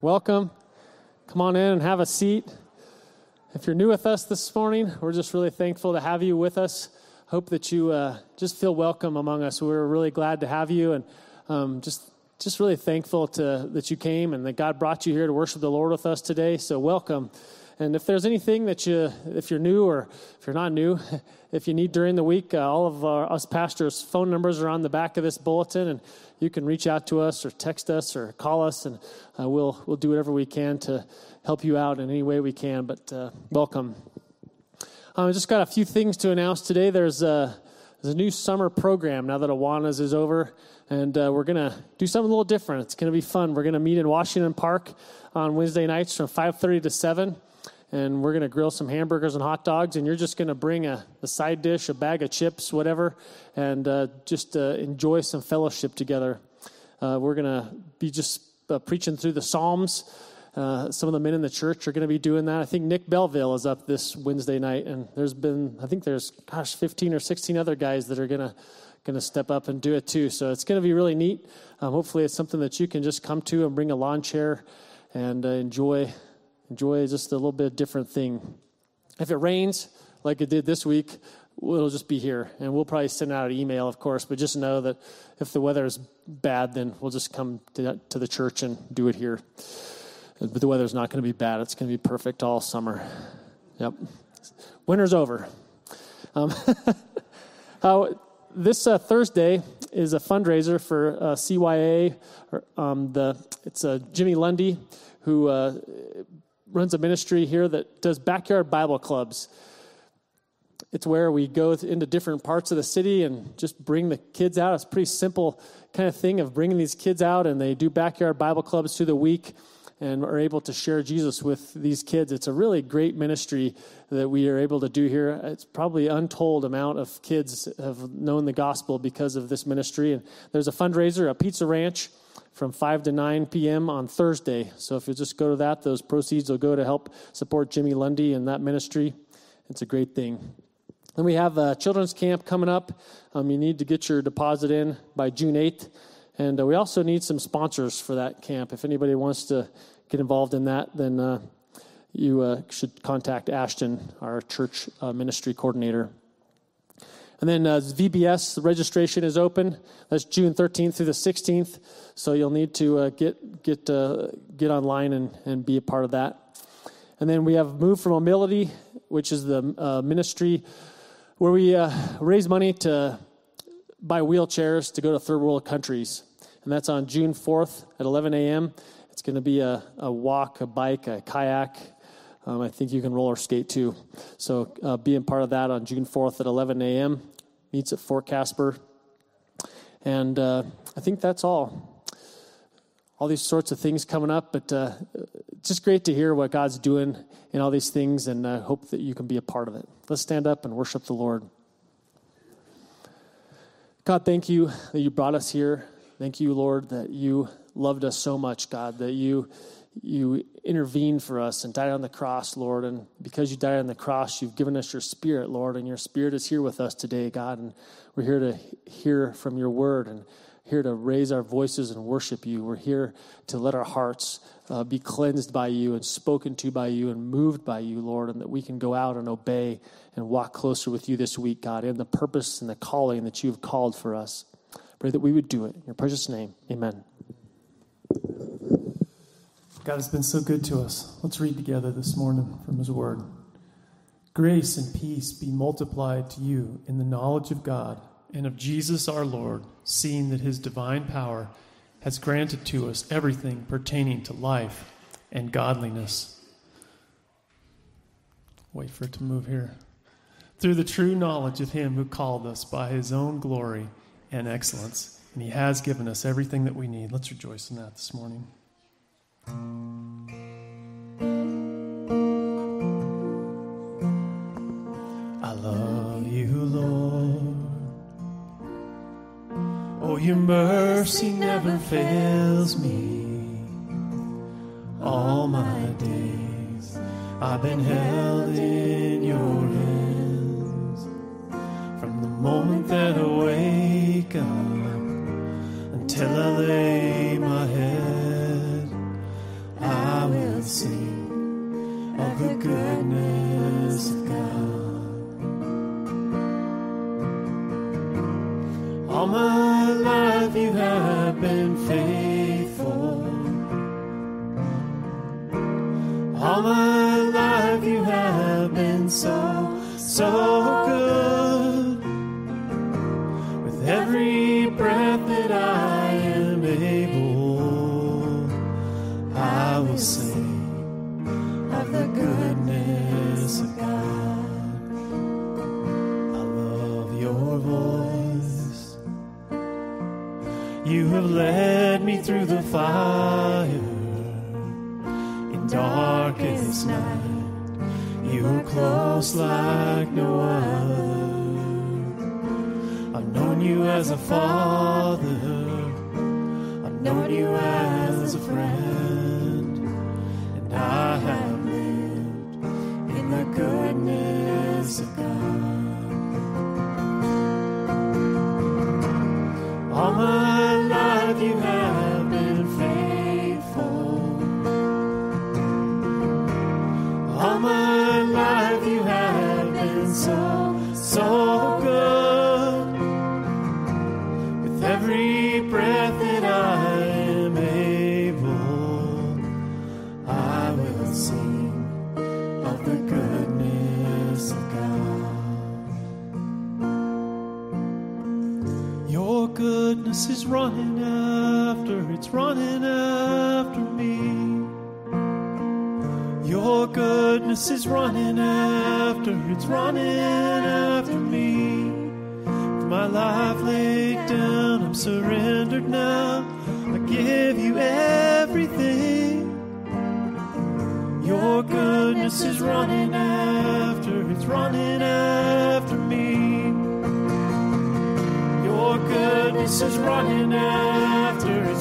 Welcome. Come on in and have a seat. If you're new with us this morning, we're just really thankful to have you with us. Hope that you uh, just feel welcome among us. We're really glad to have you, and um, just just really thankful to that you came and that God brought you here to worship the Lord with us today. So welcome. And if there's anything that you, if you're new or if you're not new, if you need during the week, uh, all of our, us pastors' phone numbers are on the back of this bulletin, and you can reach out to us or text us or call us, and uh, we'll we'll do whatever we can to help you out in any way we can. But uh, welcome. Um, I just got a few things to announce today. There's a, there's a new summer program now that Awanas is over, and uh, we're gonna do something a little different. It's gonna be fun. We're gonna meet in Washington Park on Wednesday nights from 5:30 to 7 and we're going to grill some hamburgers and hot dogs, and you're just going to bring a, a, side dish, a bag of chips, whatever, and uh, just uh, enjoy some fellowship together. Uh, we're going to be just uh, preaching through the Psalms. Uh, some of the men in the church are going to be doing that. I think Nick Belville is up this Wednesday night, and there's been, I think there's, gosh, 15 or 16 other guys that are going to going to step up and do it too. So it's going to be really neat. Um, hopefully, it's something that you can just come to and bring a lawn chair and uh, enjoy enjoy just a little bit different thing. If it rains, like it did this week, it'll just be here. And we'll probably send out an email, of course, but just know that if the weather is bad, then we'll just come to, the church and do it here. But the weather's not going to be bad. It's going to be perfect all summer. Yep. Winter's over. Um, this uh, Thursday is a fundraiser for uh, CYA. Um, the, it's uh, Jimmy Lundy, who uh, runs a ministry here that does backyard Bible clubs. It's where we go into different parts of the city and just bring the kids out. It's pretty simple kind of thing of bringing these kids out, and they do backyard Bible clubs through the week and are able to share Jesus with these kids. It's a really great ministry that we are able to do here. It's probably untold amount of kids have known the gospel because of this ministry. And there's a fundraiser, a pizza ranch from 5 to 9 p.m. on Thursday. So if you just go to that, those proceeds will go to help support Jimmy Lundy and that ministry. It's a great thing. Then we have a children's camp coming up. Um, you need to get your deposit in by June 8th. And uh, we also need some sponsors for that camp. If anybody wants to get involved in that, then uh, you uh, should contact Ashton, our church uh, ministry coordinator. And then uh, VBS registration is open. That's June 13th through the 16th. So you'll need to uh, get get uh, get online and, and be a part of that. And then we have Move for Mobility, which is the uh, ministry where we uh, raise money to buy wheelchairs to go to third world countries. And that's on June 4th at 11 a.m. It's going to be a, a walk, a bike, a kayak, um, I think you can roller skate too. So uh, being part of that on June 4th at 11 a.m. Meets at Fort Caspar. And uh, I think that's all. All these sorts of things coming up, but uh, it's just great to hear what God's doing in all these things, and I hope that you can be a part of it. Let's stand up and worship the Lord. God, thank you that you brought us here. Thank you, Lord, that you loved us so much, God, that you you intervened for us and died on the cross, Lord. And because you died on the cross, you've given us your spirit, Lord. And your spirit is here with us today, God. And we're here to hear from your word and here to raise our voices and worship you. We're here to let our hearts uh, be cleansed by you and spoken to by you and moved by you, Lord, and that we can go out and obey and walk closer with you this week, God, in the purpose and the calling that you've called for us. Pray that we would do it. In your precious name, amen. God has been so good to us. Let's read together this morning from His Word. Grace and peace be multiplied to you in the knowledge of God and of Jesus our Lord, seeing that His divine power has granted to us everything pertaining to life and godliness. Wait for it to move here. Through the true knowledge of Him who called us by His own glory and excellence, and He has given us everything that we need. Let's rejoice in that this morning. I love you, Lord. Oh, your mercy never fails me. All my days I've been held in your hands. From the moment that I wake up until I lay my head. Of the goodness of God. All my life you have been faithful. All my life you have been so, so led me through the fire in darkest night. You are close like no other. I've known you as a father. I've known you as a friend. And I have lived in the goodness of God. Life it's running after me. Your goodness is running after, it's running after me. With my life laid down, I'm surrendered now. I give you everything. Your goodness is running after, it's running after me. Your goodness is running after,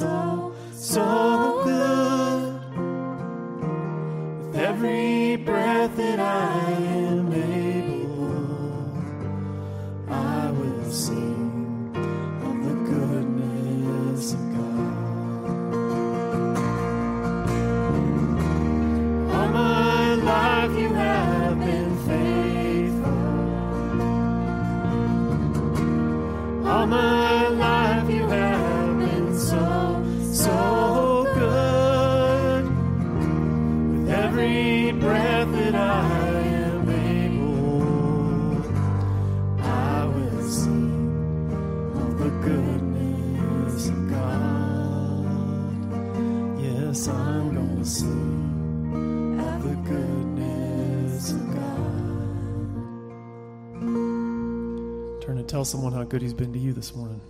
so, so Yes, I'm gonna sing of the goodness of God. Turn and tell someone how good he's been to you this morning.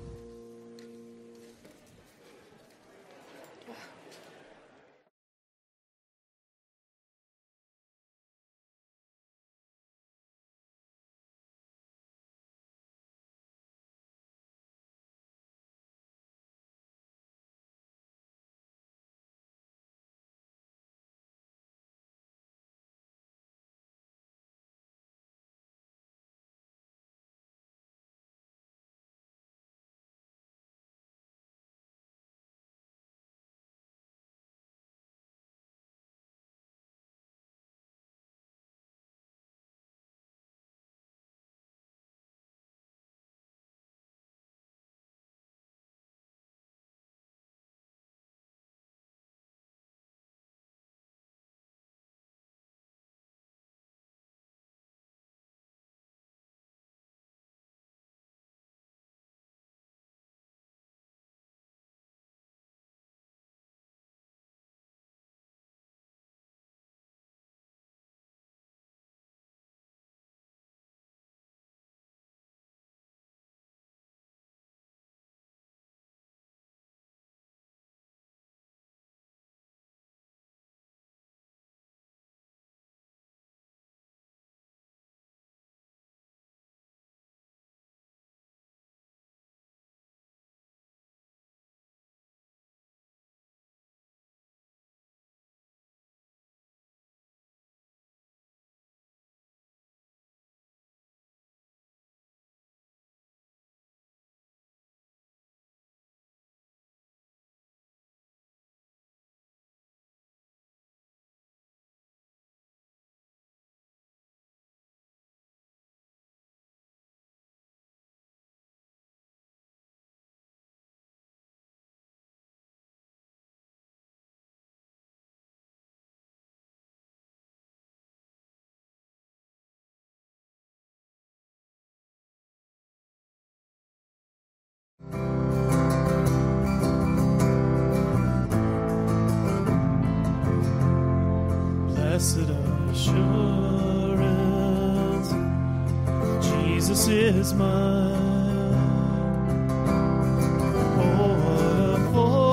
Oh,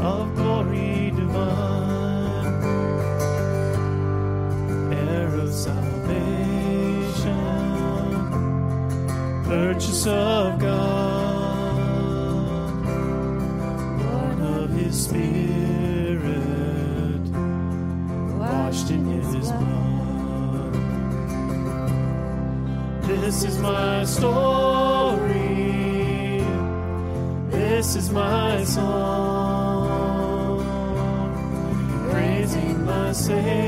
of glory divine, heir of salvation, purchase of God, This is my story. This is my song. Praising my Savior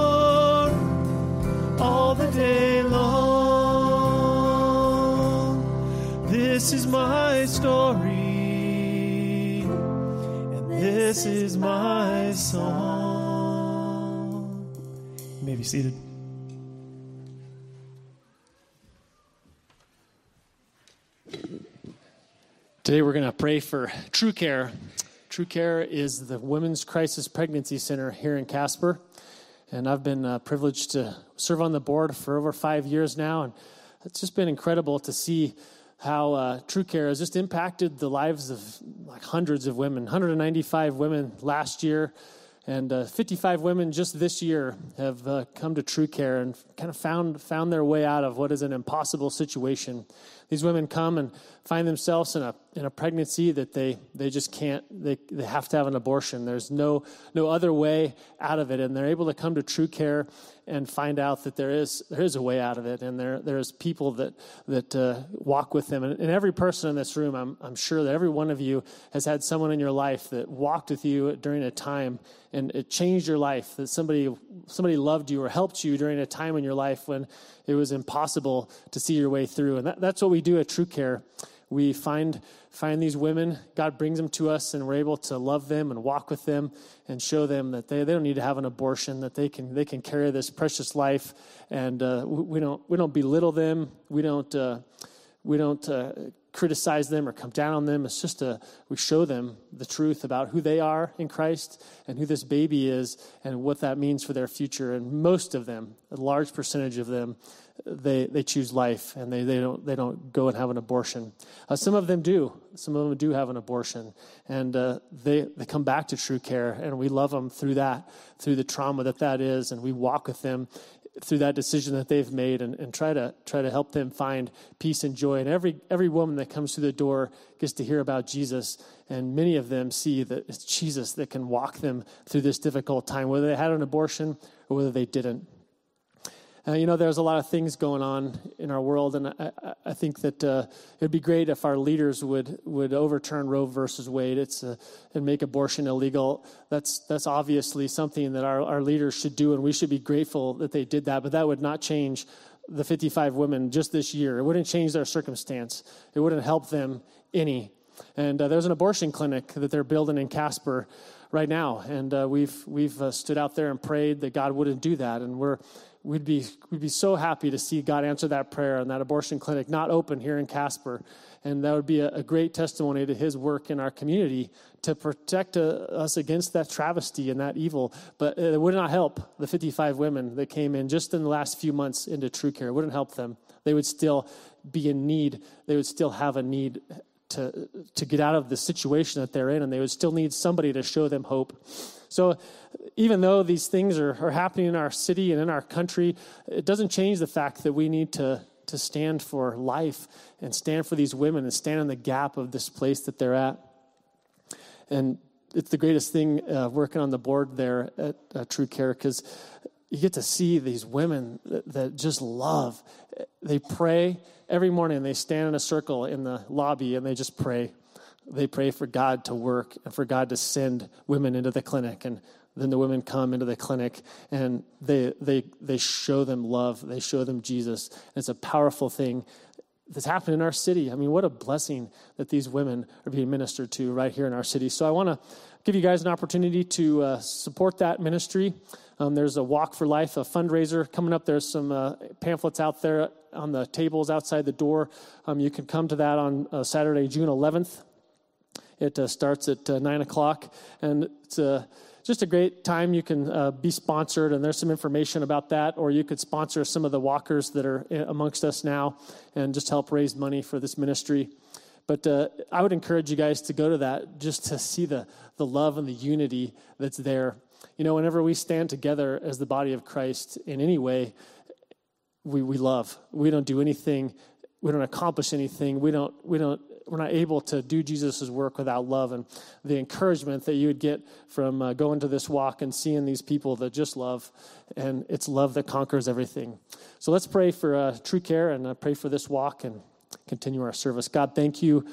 day long. This is my story, and this is my song. You may be seated. Today we're going to pray for True Care. True Care is the Women's Crisis Pregnancy Center here in Casper. And I've been uh, privileged to serve on the board for over five years now. And it's just been incredible to see how uh, True Care has just impacted the lives of like hundreds of women, 195 women last year. And uh, 55 women just this year have uh, come to True Care and kind of found found their way out of what is an impossible situation. These women come and find themselves in a in a pregnancy that they they just can't they, they have to have an abortion. There's no no other way out of it, and they're able to come to True Care and find out that there is there is a way out of it, and there there's people that that uh, walk with them. And, and every person in this room, I'm I'm sure that every one of you has had someone in your life that walked with you during a time and it changed your life. That somebody somebody loved you or helped you during a time in your life when it was impossible to see your way through. And that, that's what we do at True Care. We find find these women. God brings them to us, and we're able to love them and walk with them and show them that they, they don't need to have an abortion, that they can they can carry this precious life, and uh, we don't we don't belittle them. We don't. Uh, we don't uh, criticize them or come down on them. It's just a, we show them the truth about who they are in Christ and who this baby is and what that means for their future. And most of them, a large percentage of them, they, they choose life and they, they, don't, they don't go and have an abortion. Uh, some of them do. Some of them do have an abortion. And uh, they, they come back to true care, and we love them through that, through the trauma that that is. And we walk with them through that decision that they've made and, and try to try to help them find peace and joy. And every every woman that comes through the door gets to hear about Jesus, and many of them see that it's Jesus that can walk them through this difficult time, whether they had an abortion or whether they didn't. Uh, you know, there's a lot of things going on in our world, and I, I think that uh, it'd be great if our leaders would would overturn Roe versus Wade. It's uh, and make abortion illegal. That's that's obviously something that our, our leaders should do, and we should be grateful that they did that. But that would not change the 55 women just this year. It wouldn't change their circumstance. It wouldn't help them any. And uh, there's an abortion clinic that they're building in Casper right now, and uh, we've we've uh, stood out there and prayed that God wouldn't do that, and we're we'd be, we'd be so happy to see God answer that prayer and that abortion clinic not open here in Casper. And that would be a, a great testimony to his work in our community to protect uh, us against that travesty and that evil. But it would not help the 55 women that came in just in the last few months into True Care. It wouldn't help them. They would still be in need. They would still have a need to, to get out of the situation that they're in, and they would still need somebody to show them hope. So, even though these things are, are happening in our city and in our country, it doesn't change the fact that we need to, to stand for life and stand for these women and stand in the gap of this place that they're at. And it's the greatest thing uh, working on the board there at uh, True Care because you get to see these women that, that, just love. They pray every morning. They stand in a circle in the lobby and they just pray. They pray for God to work and for God to send women into the clinic. And then the women come into the clinic and they, they, they show them love. They show them Jesus. And it's a powerful thing that's happened in our city. I mean, what a blessing that these women are being ministered to right here in our city. So I want to give you guys an opportunity to uh, support that ministry. Um, there's a Walk for Life, a fundraiser coming up. There's some uh, pamphlets out there on the tables outside the door. Um, you can come to that on uh, Saturday, June 11th. It uh, starts at uh, 9 o'clock, and it's a just a great time. You can uh, be sponsored, and there's some information about that, or you could sponsor some of the walkers that are uh, amongst us now and just help raise money for this ministry. But uh, I would encourage you guys to go to that just to see the, the love and the unity that's there. You know, whenever we stand together as the body of Christ in any way, we, we love. We don't do anything, we don't accomplish anything, we don't, we don't we're not able to do Jesus' work without love and the encouragement that you would get from uh, going to this walk and seeing these people that just love. And it's love that conquers everything. So let's pray for uh, true care and uh, pray for this walk and continue our service. God, thank you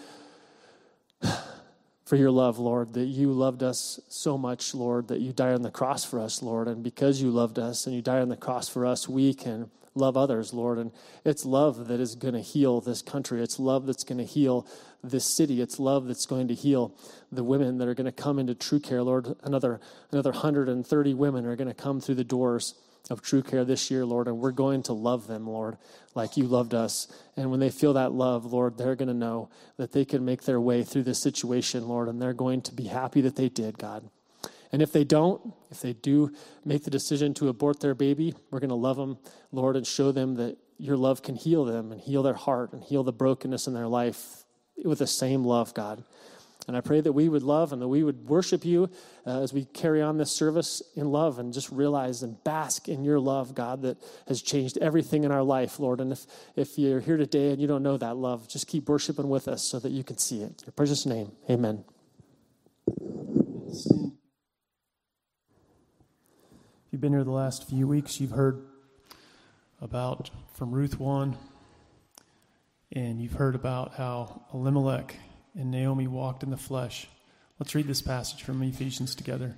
for your love, Lord, that you loved us so much, Lord, that you died on the cross for us, Lord. And because you loved us and you died on the cross for us, we can love others, Lord. And it's love that is going to heal this country. It's love that's going to heal this city. It's love that's going to heal the women that are going to come into true care, Lord. Another, another 130 women are going to come through the doors of true care this year, Lord, and we're going to love them, Lord, like you loved us. And when they feel that love, Lord, they're going to know that they can make their way through this situation, Lord, and they're going to be happy that they did, God. And if they don't, if they do make the decision to abort their baby, we're going to love them, Lord, and show them that your love can heal them and heal their heart and heal the brokenness in their life with the same love, God. And I pray that we would love and that we would worship you uh, as we carry on this service in love and just realize and bask in your love, God, that has changed everything in our life, Lord. And if, if you're here today and you don't know that love, just keep worshiping with us so that you can see it. In your precious name, amen. You've been here the last few weeks, you've heard about from Ruth 1, and you've heard about how Elimelech and Naomi walked in the flesh. Let's read this passage from Ephesians together.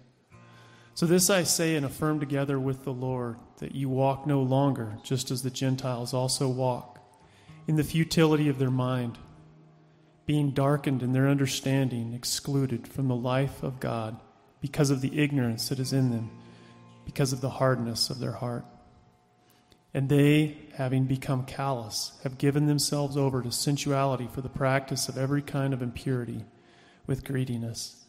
So, this I say and affirm together with the Lord, that you walk no longer just as the Gentiles also walk, in the futility of their mind being darkened in their understanding, excluded from the life of God because of the ignorance that is in them, because of the hardness of their heart. And they, having become callous, have given themselves over to sensuality for the practice of every kind of impurity with greediness.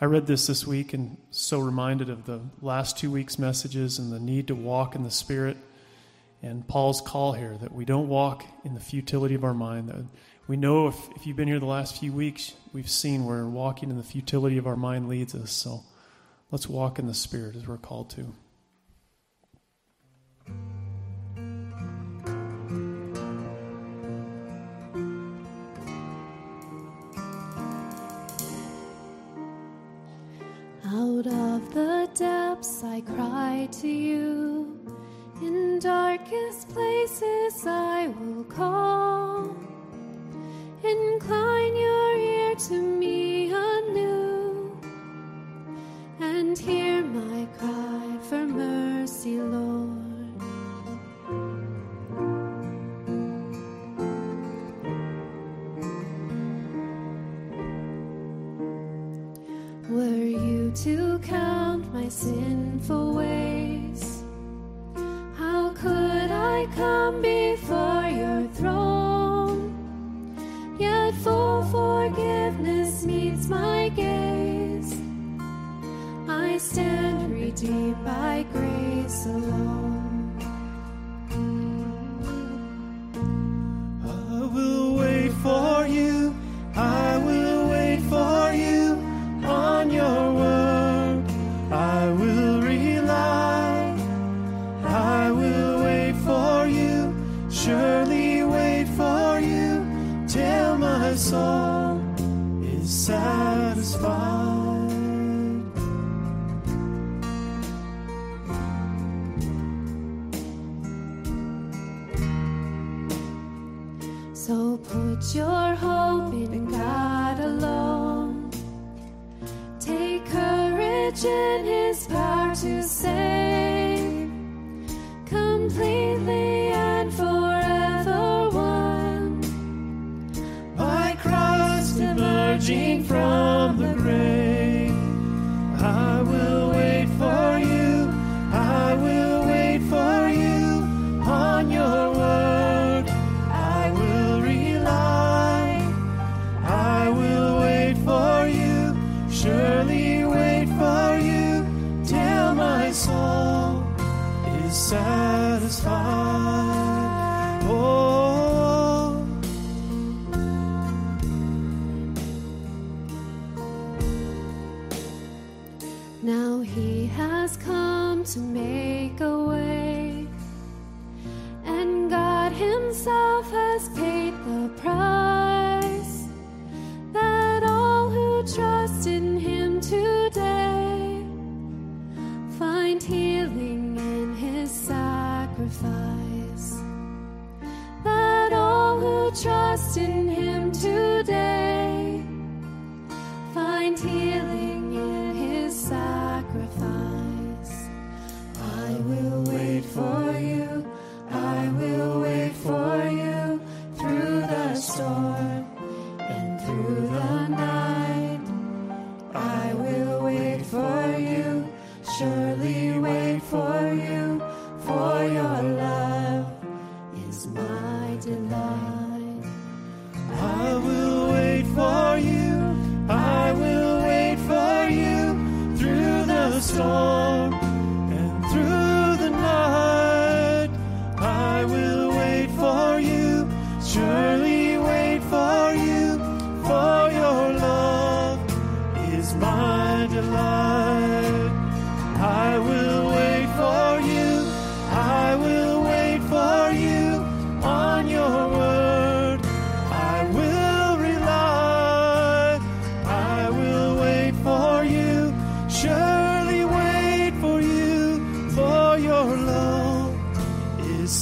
I read this this week and so reminded of the last two weeks' messages and the need to walk in the Spirit and Paul's call here that we don't walk in the futility of our mind. That we know if, if you've been here the last few weeks, we've seen where walking in the futility of our mind leads us. So let's walk in the Spirit as we're called to. Out of the depths I cry to you. In darkest places I will call. Incline your ear to me anew and hear my cry for mercy, Lord. Were you to count my sinful ways? How could I come before your throne? Yet full forgiveness meets my stand redeemed by grace alone.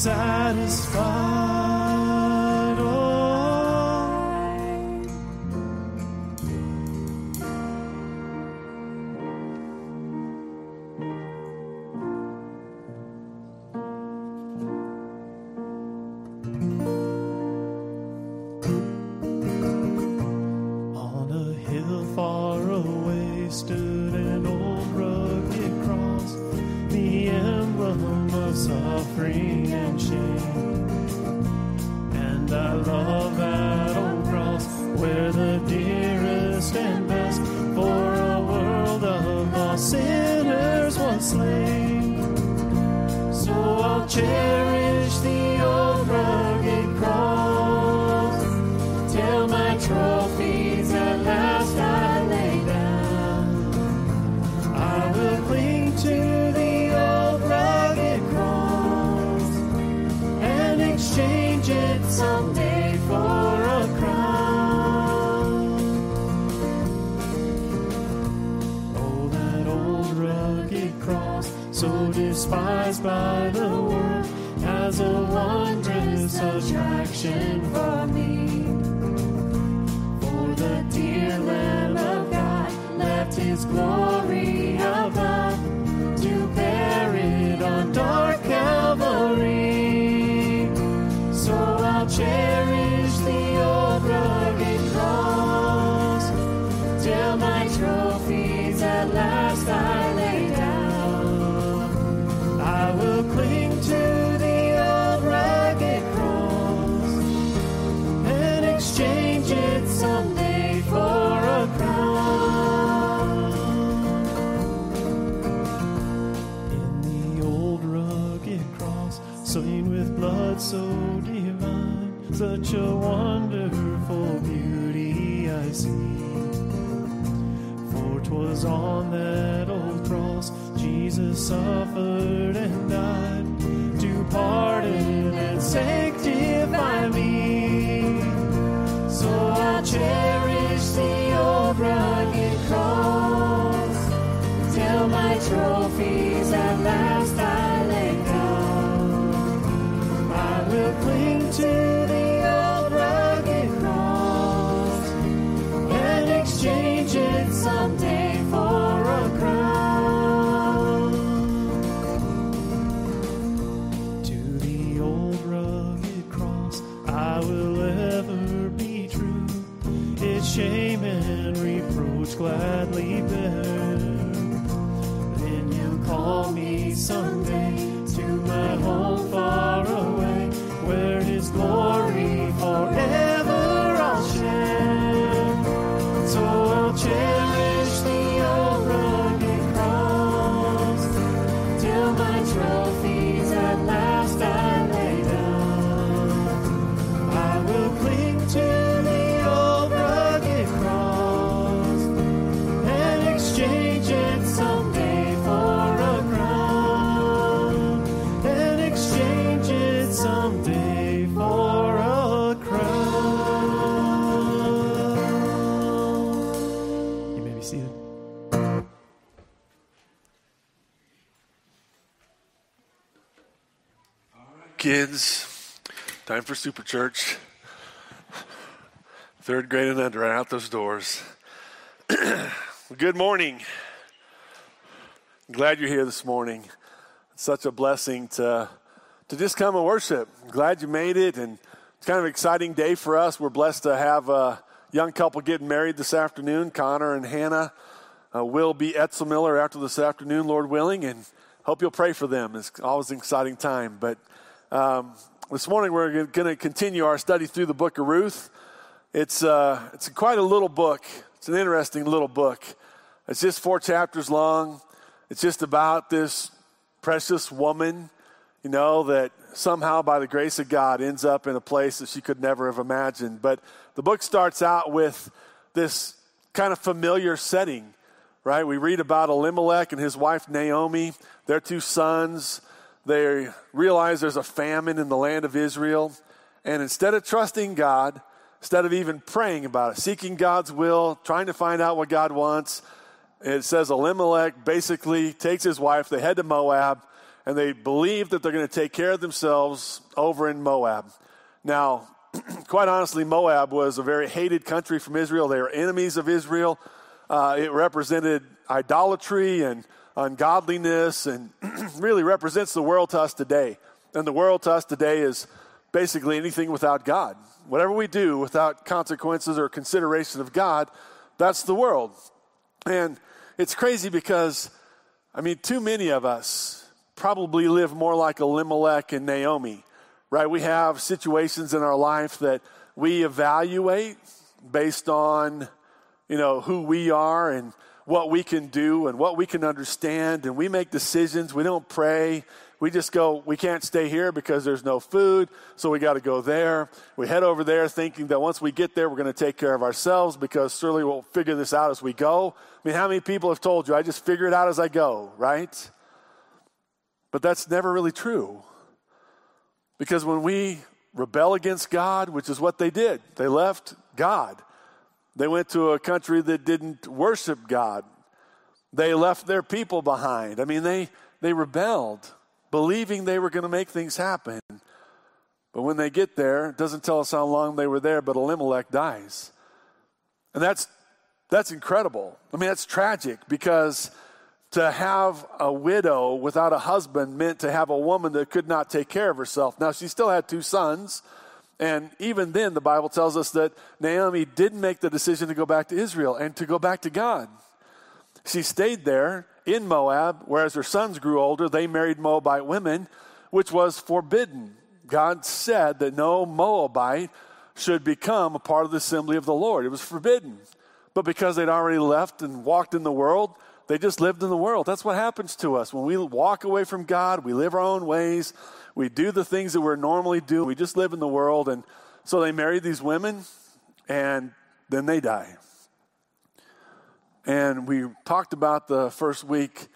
Satisfied. I will ever be true. Its shame and reproach gladly bear. Then you'll call me someday to my home Kids, time for Super Church. Third grade and under, out those doors. Good morning. Glad you're here this morning. It's such a blessing to, to just come and worship. Glad you made it, and it's kind of an exciting day for us. We're blessed to have a young couple getting married this afternoon, Connor and Hannah. Uh, will be Etzelmiller after this afternoon, Lord willing, and hope you'll pray for them. It's always an exciting time. But um, this morning we're going to continue our study through the book of Ruth. It's, uh, it's quite a little book. It's an interesting little book. It's just four chapters long. It's just about this precious woman, you know, that somehow by the grace of God ends up in a place that she could never have imagined. But the book starts out with this kind of familiar setting, right? We read about Elimelech and his wife Naomi, their two sons. They realize there's a famine in the land of Israel. And instead of trusting God, instead of even praying about it, seeking God's will, trying to find out what God wants, it says Elimelech basically takes his wife, they head to Moab, and they believe that they're going to take care of themselves over in Moab. Now, quite honestly, Moab was a very hated country from Israel. They were enemies of Israel. Uh, it represented idolatry and ungodliness and really represents the world to us today. And the world to us today is basically anything without God. Whatever we do without consequences or consideration of God, that's the world. And it's crazy because, I mean, too many of us probably live more like Elimelech and Naomi, right? We have situations in our life that we evaluate based on, you know, who we are and what we can do and what we can understand, and we make decisions. We don't pray. We just go, we can't stay here because there's no food, so we got to go there. We head over there thinking that once we get there, we're going to take care of ourselves because surely we'll figure this out as we go. I mean, how many people have told you, I just figure it out as I go, right? But that's never really true. Because when we rebel against God, which is what they did, they left God. They went to a country that didn't worship God. They left their people behind. I mean, they, they rebelled, believing they were going to make things happen. But when they get there, it doesn't tell us how long they were there, but Elimelech dies. And that's, that's incredible. I mean, that's tragic because to have a widow without a husband meant to have a woman that could not take care of herself. Now, she still had two sons. And even then, the Bible tells us that Naomi didn't make the decision to go back to Israel and to go back to God. She stayed there in Moab, whereas her sons grew older. They married Moabite women, which was forbidden. God said that no Moabite should become a part of the assembly of the Lord. It was forbidden. But because they'd already left and walked in the world, they just lived in the world. That's what happens to us. When we walk away from God, we live our own ways, we do the things that we're normally doing, we just live in the world. And so they married these women, and then they die. And we talked about the first week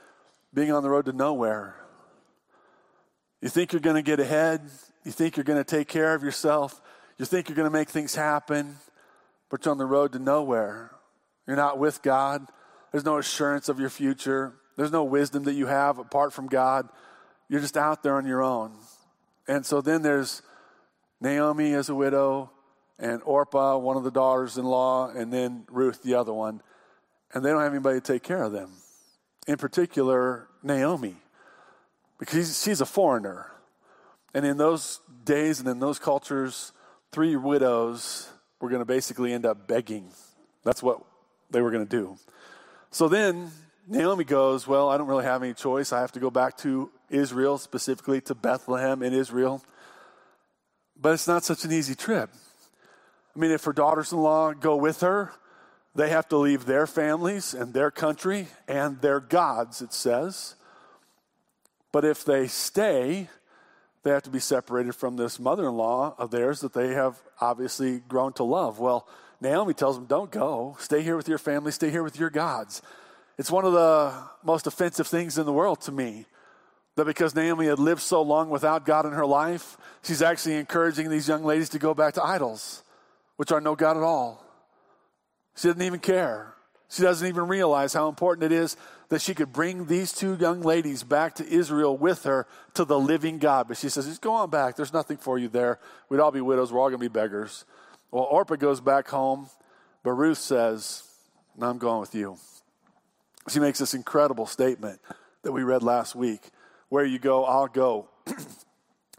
being on the road to nowhere. You think you're going to get ahead, you think you're going to take care of yourself, you think you're going to make things happen, but you're on the road to nowhere. You're not with God. There's no assurance of your future. There's no wisdom that you have apart from God. You're just out there on your own. And so then there's Naomi as a widow, and Orpah, one of the daughters in law, and then Ruth, the other one. And they don't have anybody to take care of them. In particular, Naomi, because she's a foreigner. And in those days and in those cultures, three widows were going to basically end up begging. That's what they were going to do. So then Naomi goes, Well, I don't really have any choice. I have to go back to Israel, specifically to Bethlehem in Israel. But it's not such an easy trip. I mean, if her daughters in law go with her, they have to leave their families and their country and their gods, it says. But if they stay, they have to be separated from this mother in law of theirs that they have obviously grown to love. Well, Naomi tells them, Don't go. Stay here with your family. Stay here with your gods. It's one of the most offensive things in the world to me that because Naomi had lived so long without God in her life, she's actually encouraging these young ladies to go back to idols, which are no God at all. She doesn't even care. She doesn't even realize how important it is that she could bring these two young ladies back to Israel with her to the living God. But she says, just go on back. There's nothing for you there. We'd all be widows. We're all going to be beggars. Well, Orpah goes back home, but Ruth says, no, I'm going with you. She makes this incredible statement that we read last week Where you go, I'll go.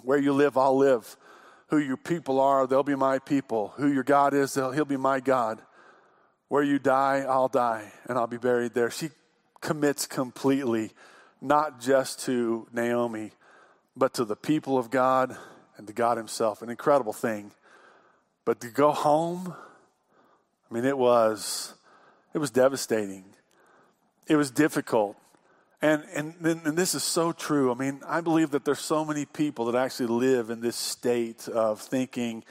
Where you live, I'll live. Who your people are, they'll be my people. Who your God is, he'll be my God. Where you die, I'll die, and I'll be buried there. She commits completely, not just to Naomi, but to the people of God and to God Himself. An incredible thing. But to go home, I mean, it was, it was devastating. It was difficult. And, and, and this is so true. I mean, I believe that there's so many people that actually live in this state of thinking,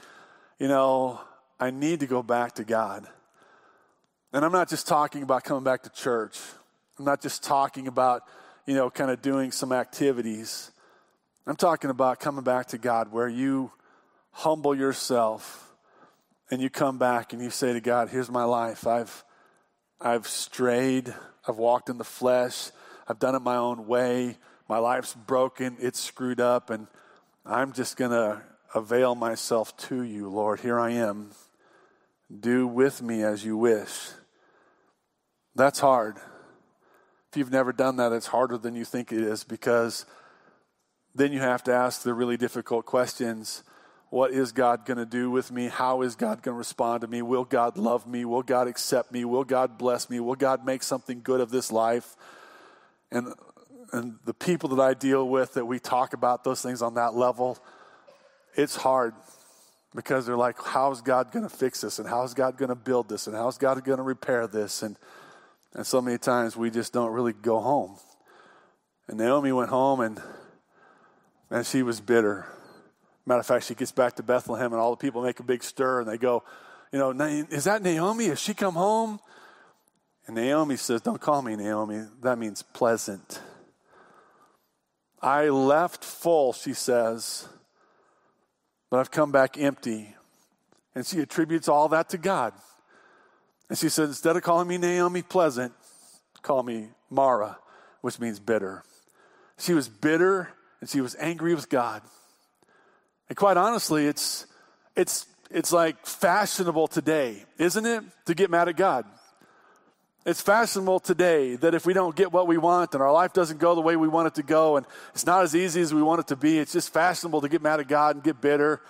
you know, I need to go back to God. And I'm not just talking about coming back to church. I'm not just talking about, you know, kind of doing some activities. I'm talking about coming back to God where you humble yourself and you come back and you say to God, here's my life. I've, I've strayed. I've walked in the flesh. I've done it my own way. My life's broken. It's screwed up. And I'm just going to avail myself to you, Lord. Here I am. Do with me as you wish. That's hard. If you've never done that, it's harder than you think it is because then you have to ask the really difficult questions what is God going to do with me? How is God going to respond to me? Will God love me? Will God accept me? Will God bless me? Will God make something good of this life? And and the people that I deal with that we talk about those things on that level, it's hard because they're like, how's God going to fix this? And how's God going to build this? And how's God going to repair this? And, and so many times we just don't really go home. And Naomi went home and, and she was bitter. Matter of fact, she gets back to Bethlehem and all the people make a big stir and they go, you know, is that Naomi? Has she come home? And Naomi says, Don't call me Naomi. That means pleasant. I left full, she says, but I've come back empty. And she attributes all that to God. And she said, Instead of calling me Naomi pleasant, call me Mara, which means bitter. She was bitter and she was angry with God. And quite honestly, it's, it's, it's like fashionable today, isn't it, to get mad at God? It's fashionable today that if we don't get what we want and our life doesn't go the way we want it to go and it's not as easy as we want it to be, it's just fashionable to get mad at God and get bitter.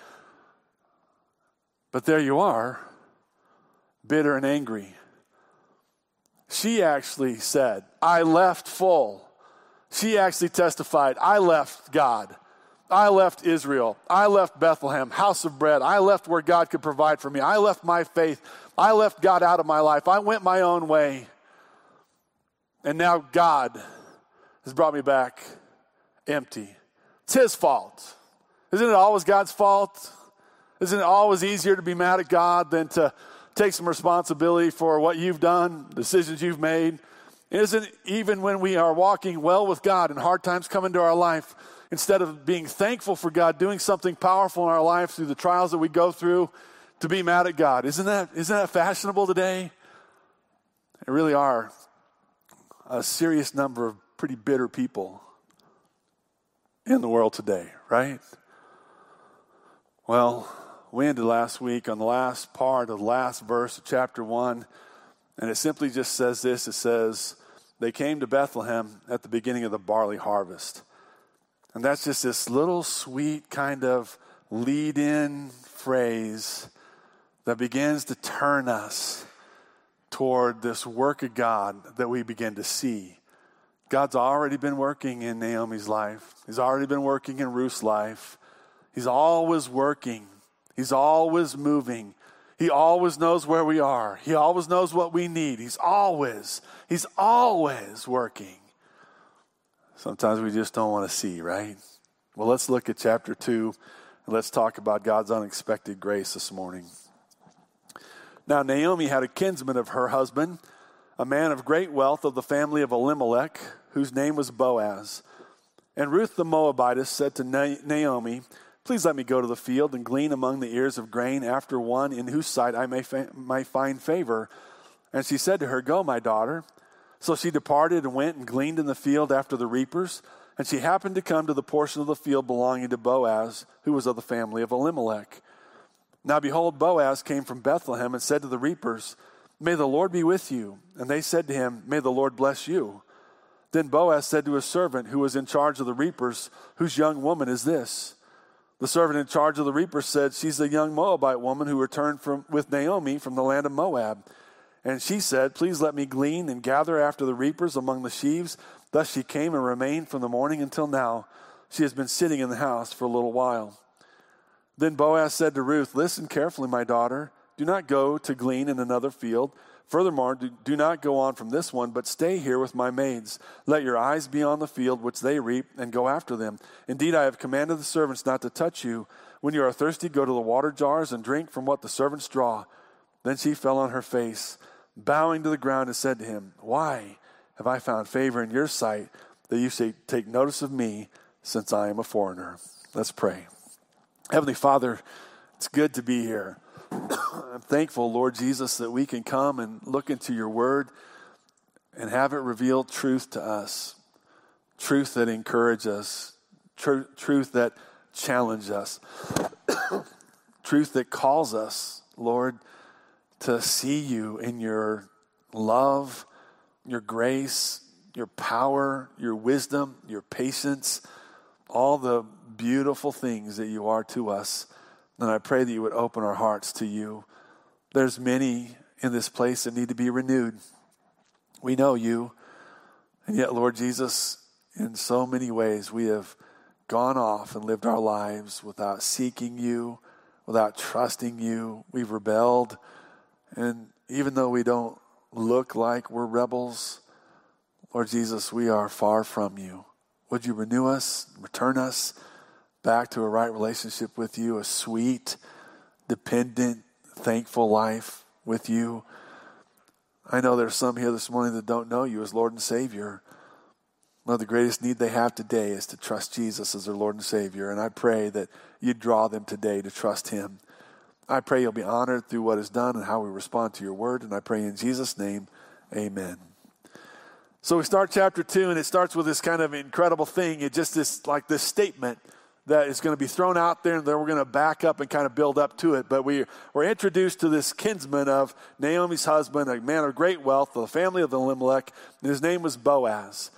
But there you are, bitter and angry. She actually said, I left full. She actually testified, I left God. I left Israel. I left Bethlehem, house of bread. I left where God could provide for me. I left my faith. I left God out of my life. I went my own way. And now God has brought me back empty. It's His fault. Isn't it always God's fault? Isn't it always easier to be mad at God than to take some responsibility for what you've done, decisions you've made? Isn't even when we are walking well with God and hard times come into our life, instead of being thankful for God doing something powerful in our life through the trials that we go through, to be mad at God. Isn't that, isn't that fashionable today? There really are a serious number of pretty bitter people in the world today, right? Well, we ended last week on the last part of the last verse of chapter 1, and it simply just says this it says, They came to Bethlehem at the beginning of the barley harvest. And that's just this little sweet kind of lead in phrase that begins to turn us toward this work of God that we begin to see. God's already been working in Naomi's life, He's already been working in Ruth's life. He's always working, He's always moving. He always knows where we are. He always knows what we need. He's always, He's always working. Sometimes we just don't want to see, right? Well, let's look at chapter 2 and let's talk about God's unexpected grace this morning. Now, Naomi had a kinsman of her husband, a man of great wealth of the family of Elimelech, whose name was Boaz. And Ruth the Moabitess said to Naomi, Please let me go to the field and glean among the ears of grain after one in whose sight I may, fa- may find favor. And she said to her, Go, my daughter. So she departed and went and gleaned in the field after the reapers. And she happened to come to the portion of the field belonging to Boaz, who was of the family of Elimelech. Now behold, Boaz came from Bethlehem and said to the reapers, May the Lord be with you. And they said to him, May the Lord bless you. Then Boaz said to his servant who was in charge of the reapers, Whose young woman is this? The servant in charge of the reapers said, She's the young Moabite woman who returned from, with Naomi from the land of Moab. And she said, Please let me glean and gather after the reapers among the sheaves. Thus she came and remained from the morning until now. She has been sitting in the house for a little while. Then Boaz said to Ruth, Listen carefully, my daughter. Do not go to glean in another field. Furthermore, do, not go on from this one, but stay here with my maids. Let your eyes be on the field which they reap, and go after them. Indeed, I have commanded the servants not to touch you. When you are thirsty, go to the water jars and drink from what the servants draw. Then she fell on her face bowing to the ground, and said to him, Why have I found favor in your sight that you say, Take notice of me, since I am a foreigner? Let's pray. Heavenly Father, it's good to be here. I'm thankful, Lord Jesus, that we can come and look into your word and have it reveal truth to us, truth that encourages us, tr- truth that challenges us, truth that calls us, Lord to see you in your love, your grace, your power, your wisdom, your patience, all the beautiful things that you are to us. And I pray that you would open our hearts to you. There's many in this place that need to be renewed. We know you, and yet, Lord Jesus, in so many ways we have gone off and lived our lives without seeking you, without trusting you. We've rebelled. And even though we don't look like we're rebels, Lord Jesus, we are far from you. Would you renew us, return us back to a right relationship with you, a sweet, dependent, thankful life with you? I know there's some here this morning that don't know you as Lord and Savior. Lord, the greatest need they have today is to trust Jesus as their Lord and Savior. And I pray that you draw them today to trust Him. I pray you'll be honored through what is done and how we respond to your word. And I pray in Jesus' name, amen. So we start chapter two, and it starts with this kind of incredible thing. It just is like this statement that is going to be thrown out there, and then we're going to back up and kind of build up to it. But we, we're introduced to this kinsman of Naomi's husband, a man of great wealth, the family of the Elimelech, and his name was Boaz.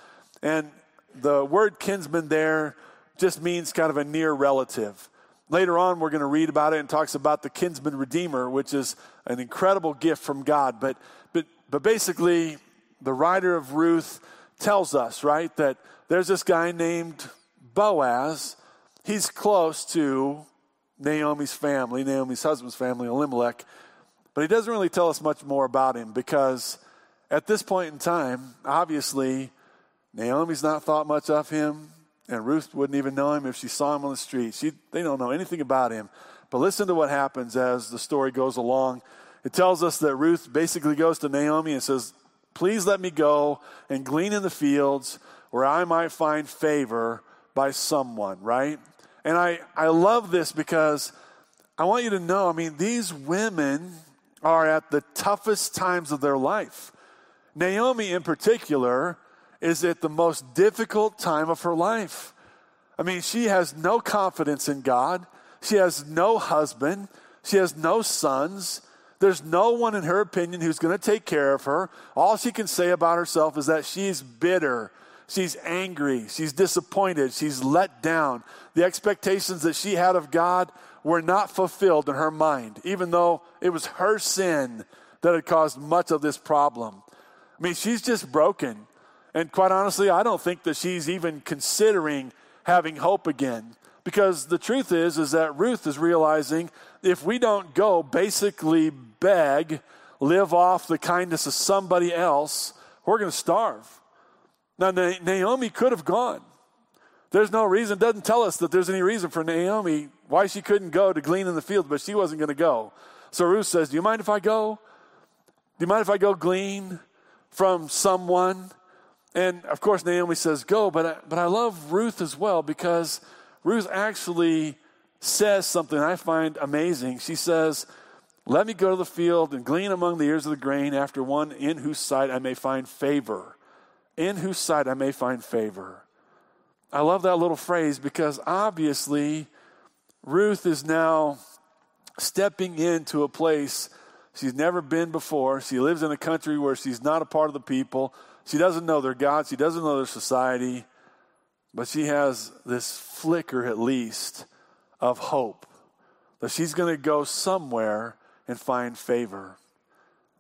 And the word kinsman there just means kind of a near relative. Later on, we're going to read about it and talks about the kinsman redeemer, which is an incredible gift from God. But, but, but basically, the writer of Ruth tells us, right, that there's this guy named Boaz. He's close to Naomi's family, Naomi's husband's family, Elimelech. But he doesn't really tell us much more about him because at this point in time, obviously, Naomi's not thought much of him, and Ruth wouldn't even know him if she saw him on the street. She, they don't know anything about him. But listen to what happens as the story goes along. It tells us that Ruth basically goes to Naomi and says, Please let me go and glean in the fields where I might find favor by someone, right? And I, I love this because I want you to know I mean, these women are at the toughest times of their life. Naomi, in particular, is at the most difficult time of her life. I mean, she has no confidence in God. She has no husband. She has no sons. There's no one, in her opinion, who's going to take care of her. All she can say about herself is that she's bitter. She's angry. She's disappointed. She's let down. The expectations that she had of God were not fulfilled in her mind, even though it was her sin that had caused much of this problem. I mean, she's just broken. And quite honestly, I don't think that she's even considering having hope again. Because the truth is, is that Ruth is realizing if we don't go basically beg, live off the kindness of somebody else, we're going to starve. Now, Naomi could have gone. There's no reason, doesn't tell us that there's any reason for Naomi why she couldn't go to glean in the field, but she wasn't going to go. So Ruth says, Do you mind if I go? Do you mind if I go glean from someone? And of course, Naomi says, Go, but I, but I love Ruth as well because Ruth actually says something I find amazing. She says, Let me go to the field and glean among the ears of the grain after one in whose sight I may find favor. In whose sight I may find favor. I love that little phrase because obviously Ruth is now stepping into a place she's never been before. She lives in a country where she's not a part of the people. She doesn't know their God. She doesn't know their society. But she has this flicker, at least, of hope that she's going to go somewhere and find favor.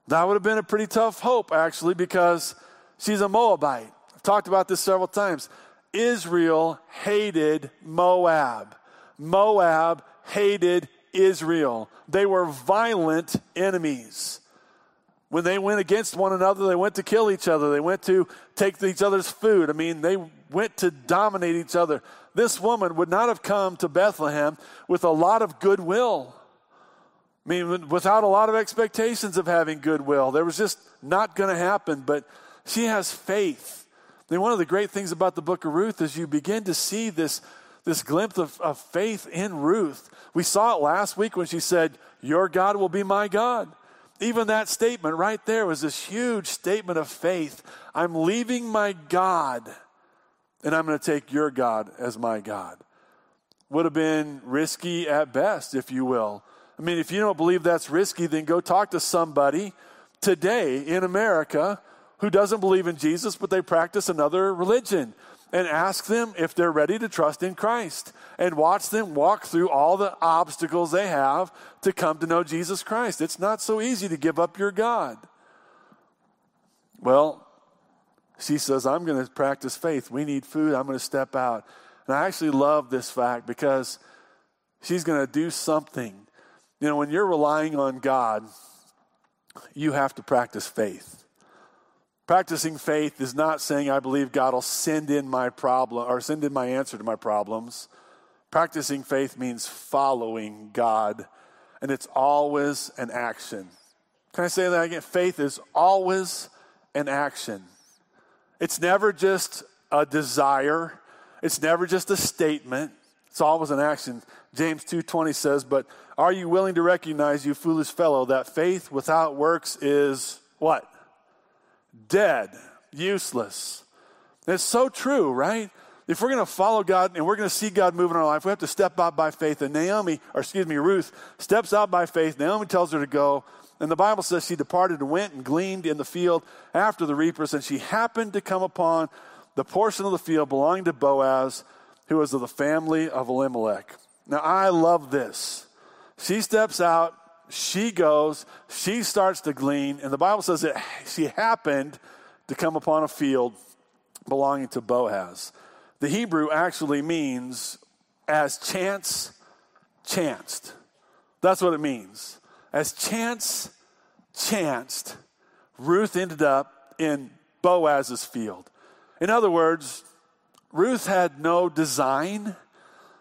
That would have been a pretty tough hope, actually, because she's a Moabite. I've talked about this several times. Israel hated Moab. Moab hated Israel. They were violent enemies. When they went against one another, they went to kill each other. They went to take each other's food. I mean, they went to dominate each other. This woman would not have come to Bethlehem with a lot of goodwill. I mean, without a lot of expectations of having goodwill. There was just not going to happen, but she has faith. I mean, one of the great things about the book of Ruth is you begin to see this, this glimpse of, of faith in Ruth. We saw it last week when she said, Your God will be my God. Even that statement right there was this huge statement of faith. I'm leaving my God and I'm going to take your God as my God. Would have been risky at best, if you will. I mean, if you don't believe that's risky, then go talk to somebody today in America who doesn't believe in Jesus, but they practice another religion and ask them if they're ready to trust in Christ and watch them walk through all the obstacles they have to come to know Jesus Christ. It's not so easy to give up your God. Well, she says, I'm going to practice faith. We need food. I'm going to step out. And I actually love this fact because she's going to do something. You know, when you're relying on God, you have to practice faith. Practicing faith is not saying, I believe God will send in my problem or send in my answer to my problems. Practicing faith means following God, and it's always an action. Can I say that again? Faith is always an action. It's never just a desire, it's never just a statement. It's always an action. James 2:20 says, "But are you willing to recognize, you foolish fellow, that faith without works is what? Dead, useless." And it's so true, right? If we're going to follow God and we're going to see God move in our life, we have to step out by faith. And Naomi, or excuse me, Ruth, steps out by faith. Naomi tells her to go. And the Bible says she departed and went and gleaned in the field after the reapers, and she happened to come upon the portion of the field belonging to Boaz, who was of the family of Elimelech. Now, I love this. She steps out, she goes, she starts to glean, and the Bible says that she happened to come upon a field belonging to Boaz. The Hebrew actually means as chance chanced. That's what it means. As chance chanced, Ruth ended up in Boaz's field. In other words, Ruth had no design,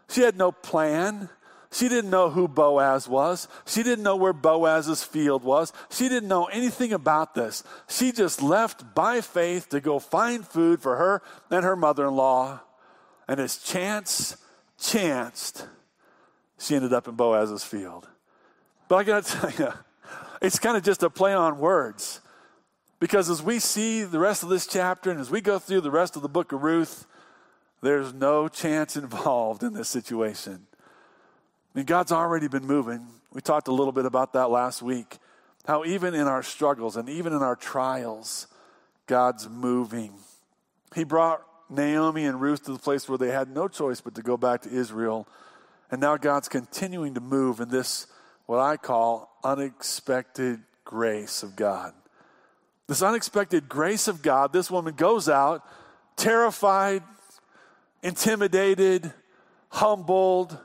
she had no plan. She didn't know who Boaz was. She didn't know where Boaz's field was. She didn't know anything about this. She just left by faith to go find food for her and her mother in law. And as chance chanced, she ended up in Boaz's field. But I got to tell you, it's kind of just a play on words. Because as we see the rest of this chapter and as we go through the rest of the book of Ruth, there's no chance involved in this situation. I mean, God's already been moving. We talked a little bit about that last week. How even in our struggles and even in our trials, God's moving. He brought Naomi and Ruth to the place where they had no choice but to go back to Israel. And now God's continuing to move in this, what I call unexpected grace of God. This unexpected grace of God, this woman goes out terrified, intimidated, humbled.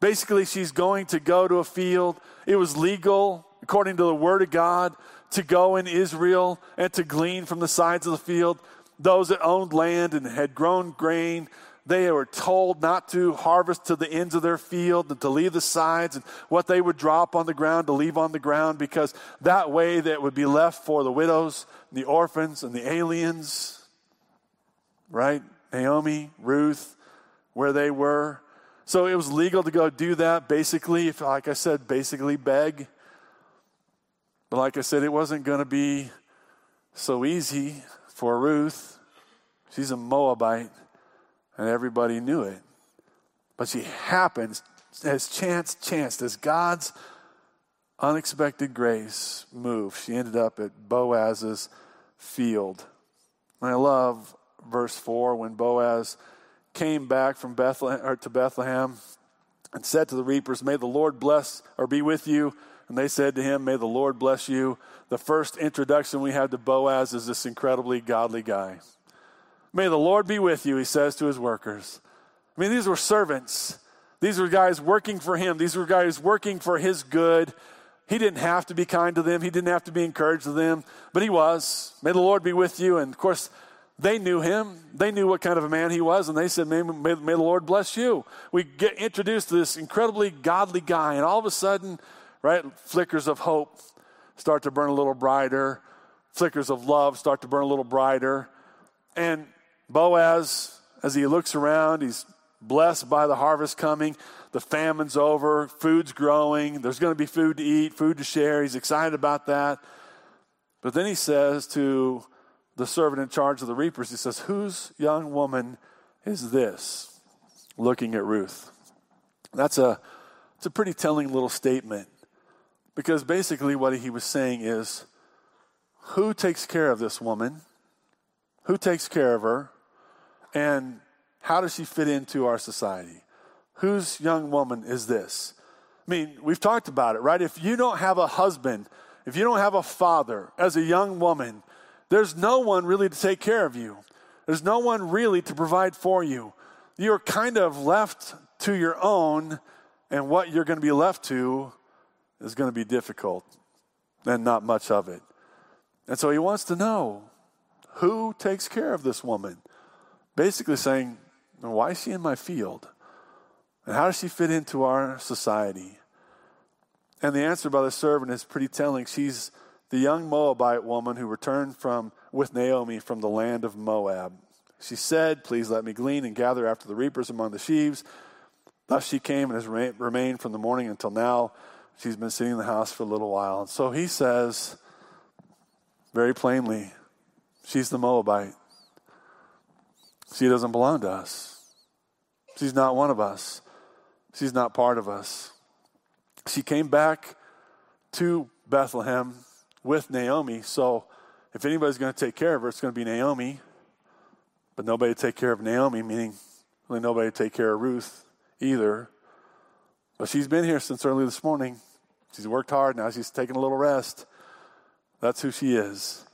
Basically, she's going to go to a field. It was legal, according to the word of God, to go in Israel and to glean from the sides of the field. Those that owned land and had grown grain, they were told not to harvest to the ends of their field and to leave the sides and what they would drop on the ground to leave on the ground because that way that would be left for the widows, the orphans, and the aliens. Right? Naomi, Ruth, where they were. So it was legal to go do that, basically, if, like I said, basically beg. But like I said, it wasn't going to be so easy for Ruth. She's a Moabite, and everybody knew it. But she happens, as chance chanced, as God's unexpected grace moved, she ended up at Boaz's field. And I love verse 4, when Boaz came back from Bethlehem or to Bethlehem and said to the reapers, May the Lord bless or be with you. And they said to him, May the Lord bless you. The first introduction we have to Boaz is this incredibly godly guy. May the Lord be with you, he says to his workers. I mean, these were servants. These were guys working for him. These were guys working for his good. He didn't have to be kind to them. He didn't have to be encouraged to them, but he was. May the Lord be with you. And of course, they knew him. They knew what kind of a man he was, and they said, may, may, may, the Lord bless you. We get introduced to this incredibly godly guy, and all of a sudden, right, flickers of hope start to burn a little brighter. Flickers of love start to burn a little brighter. And Boaz, as he looks around, he's blessed by the harvest coming. The famine's over, food's growing, there's going to be food to eat, food to share. He's excited about that. But then he says to the servant in charge of the reapers, he says, Whose young woman is this? Looking at Ruth. That's a, it's a pretty telling little statement because basically what he was saying is, Who takes care of this woman? Who takes care of her? And how does she fit into our society? Whose young woman is this? I mean, we've talked about it, right? If you don't have a husband, if you don't have a father as a young woman, There's no one really to take care of you. There's no one really to provide for you. You're kind of left to your own, and what you're going to be left to is going to be difficult and not much of it. And so he wants to know who takes care of this woman. Basically saying, why is she in my field? And how does she fit into our society? And the answer by the servant is pretty telling. She's the young Moabite woman who returned from with Naomi from the land of Moab. She said, Please let me glean and gather after the reapers among the sheaves. Thus she came and has remained from the morning until now. She's been sitting in the house for a little while. And so he says, very plainly, she's the Moabite. She doesn't belong to us. She's not one of us. She's not part of us. She came back to Bethlehem with Naomi. So if anybody's going to take care of her, it's going to be Naomi. But nobody to take care of Naomi, meaning really nobody to take care of Ruth either. But she's been here since early this morning. She's worked hard. Now she's taking a little rest. That's who she is.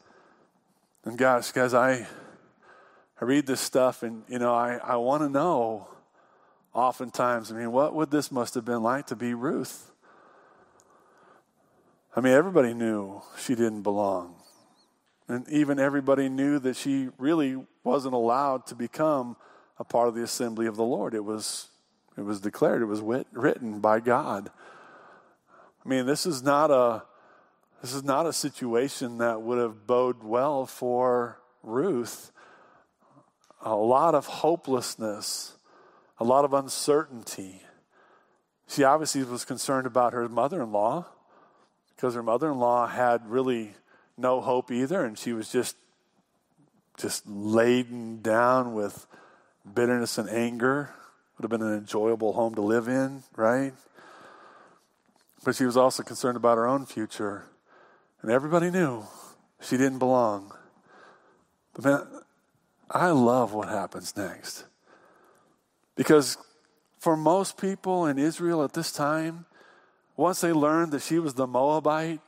And gosh, guys, I I read this stuff and you know, I, I want to know oftentimes, I mean, what would this must have been like to be Ruth? I mean, everybody knew she didn't belong. And even everybody knew that she really wasn't allowed to become a part of the assembly of the Lord. It was, it was declared, it was wit, written by God. I mean, this is not a this is not a situation that would have bode well for Ruth. A lot of hopelessness, a lot of uncertainty. She obviously was concerned about her mother in law because her mother in law had really no hope either, and she was just just laden down with bitterness and anger. Would have been an enjoyable home to live in, right? But she was also concerned about her own future. And everybody knew she didn't belong. But man, I love what happens next. Because for most people in Israel at this time, once they learned that she was the Moabite,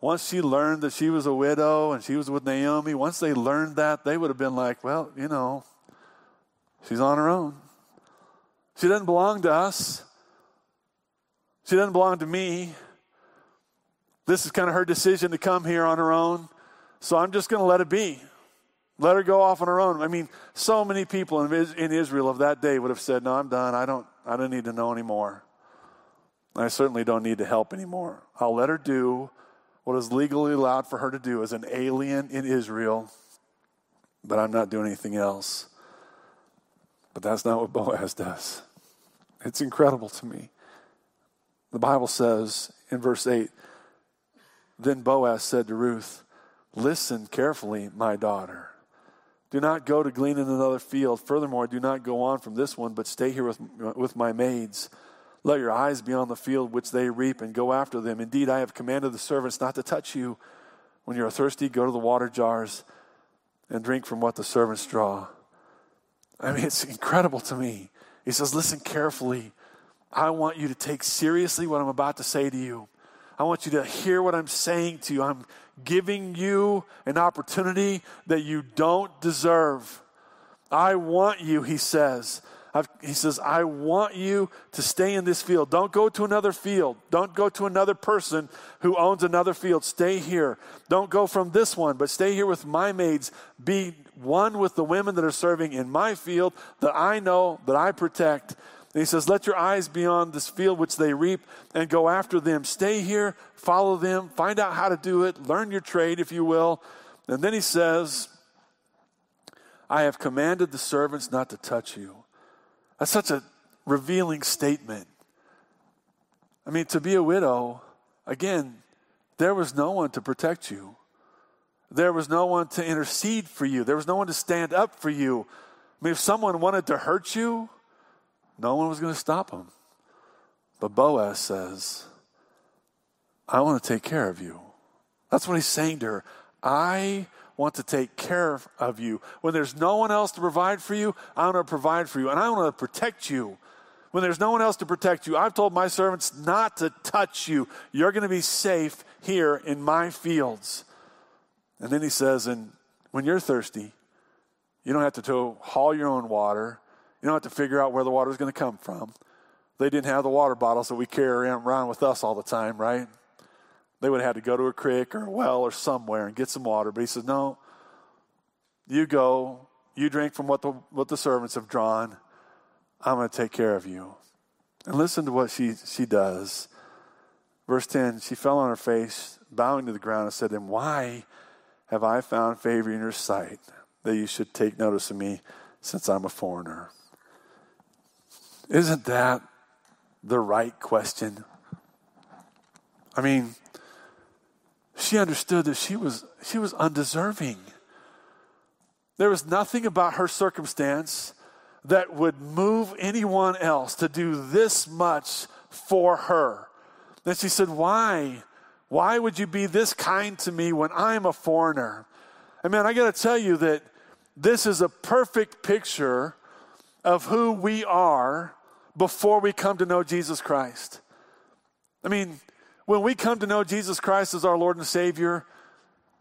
once she learned that she was a widow and she was with Naomi, once they learned that, they would have been like, well, you know, she's on her own. She doesn't belong to us. She doesn't belong to me. This is kind of her decision to come here on her own. So I'm just going to let it be. Let her go off on her own. I mean, so many people in Israel of that day would have said, "No, I'm done. I don't. I don't need to know anymore. I certainly don't need to help anymore. I'll let her do what is legally allowed for her to do as an alien in Israel, but I'm not doing anything else. But that's not what Boaz does. It's incredible to me. The Bible says in verse 8 Then Boaz said to Ruth, Listen carefully, my daughter. Do not go to glean in another field. Furthermore, do not go on from this one, but stay here with, with my maids. Let your eyes be on the field which they reap and go after them. Indeed, I have commanded the servants not to touch you. When you are thirsty, go to the water jars and drink from what the servants draw. I mean, it's incredible to me. He says, Listen carefully. I want you to take seriously what I'm about to say to you. I want you to hear what I'm saying to you. I'm giving you an opportunity that you don't deserve. I want you, he says, I've, he says, I want you to stay in this field. Don't go to another field. Don't go to another person who owns another field. Stay here. Don't go from this one, but stay here with my maids. Be one with the women that are serving in my field that I know, that I protect. And he says, Let your eyes be on this field which they reap and go after them. Stay here, follow them, find out how to do it, learn your trade, if you will. And then he says, I have commanded the servants not to touch you. That's such a revealing statement. I mean, to be a widow, again, there was no one to protect you. There was no one to intercede for you. There was no one to stand up for you. I mean, if someone wanted to hurt you, no one was going to stop them. But Boaz says, I want to take care of you. That's what he's saying to her. I want to take care of you. When there's no one else to provide for you, I want to provide for you. And I want to protect you. When there's no one else to protect you, I've told my servants not to touch you. You're going to be safe here in my fields. And then he says, and when you're thirsty, you don't have to to haul your own water. You don't have to figure out where the water is going to come from. They didn't have the water bottles that we carry around with us all the time, right? They would have had to go to a creek or a well or somewhere and get some water. But he said, No, you go, you drink from what the, what the servants have drawn. I'm going to take care of you. And listen to what she, she does. Verse 10 She fell on her face, bowing to the ground, and said him, Why have I found favor in your sight that you should take notice of me since I'm a foreigner? Isn't that the right question? I mean, she understood that she was, she was undeserving. There was nothing about her circumstance that would move anyone else to do this much for her. Then she said, Why? Why would you be this kind to me when I'm a foreigner? And man, I got to tell you that this is a perfect picture of who we are before we come to know Jesus Christ. I mean, when we come to know Jesus Christ as our Lord and Savior,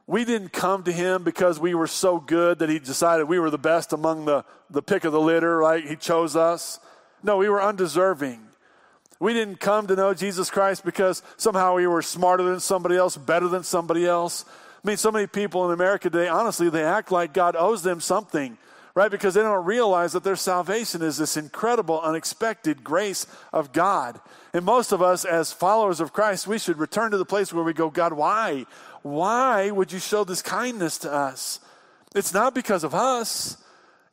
we didn't come to him because we were so good that he decided we were the best among the, the pick of the litter, right? He chose us. No, we were undeserving. We didn't come to know Jesus Christ because somehow we were smarter than somebody else, better than somebody else. I mean, so many people in America today, honestly, they act like God owes them something, right? Because they don't realize that their salvation is this incredible, unexpected grace of God. And most of us, as followers of Christ, we should return to the place where we go, God, why? Why would you show this kindness to us? It's not because of us.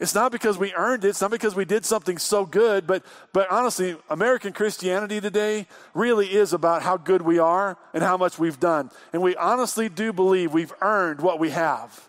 It's not because we earned it. It's not because we did something so good. But, but honestly, American Christianity today really is about how good we are and how much we've done. And we honestly do believe we've earned what we have.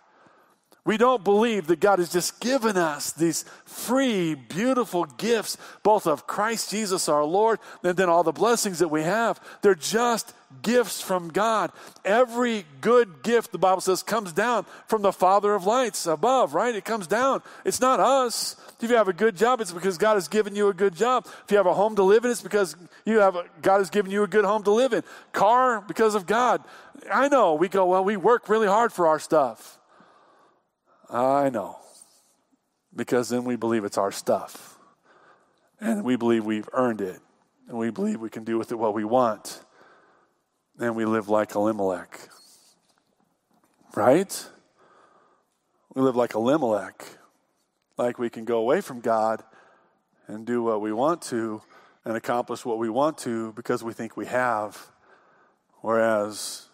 We don't believe that God has just given us these free, beautiful gifts, both of Christ Jesus our Lord, and then all the blessings that we have. They're just gifts from God. Every good gift, the Bible says, comes down from the Father of lights above, right? It comes down. It's not us. If you have a good job, it's because God has given you a good job. If you have a home to live in, it's because you have a, God has given you a good home to live in. Car, because of God. I know we go, well, we work really hard for our stuff. I know. Because then we believe it's our stuff. And we believe we've earned it. And we believe we can do with it what we want. And we live like Elimelech. Right? We live like Elimelech. Like we can go away from God and do what we want to and accomplish what we want to because we think we have. Whereas,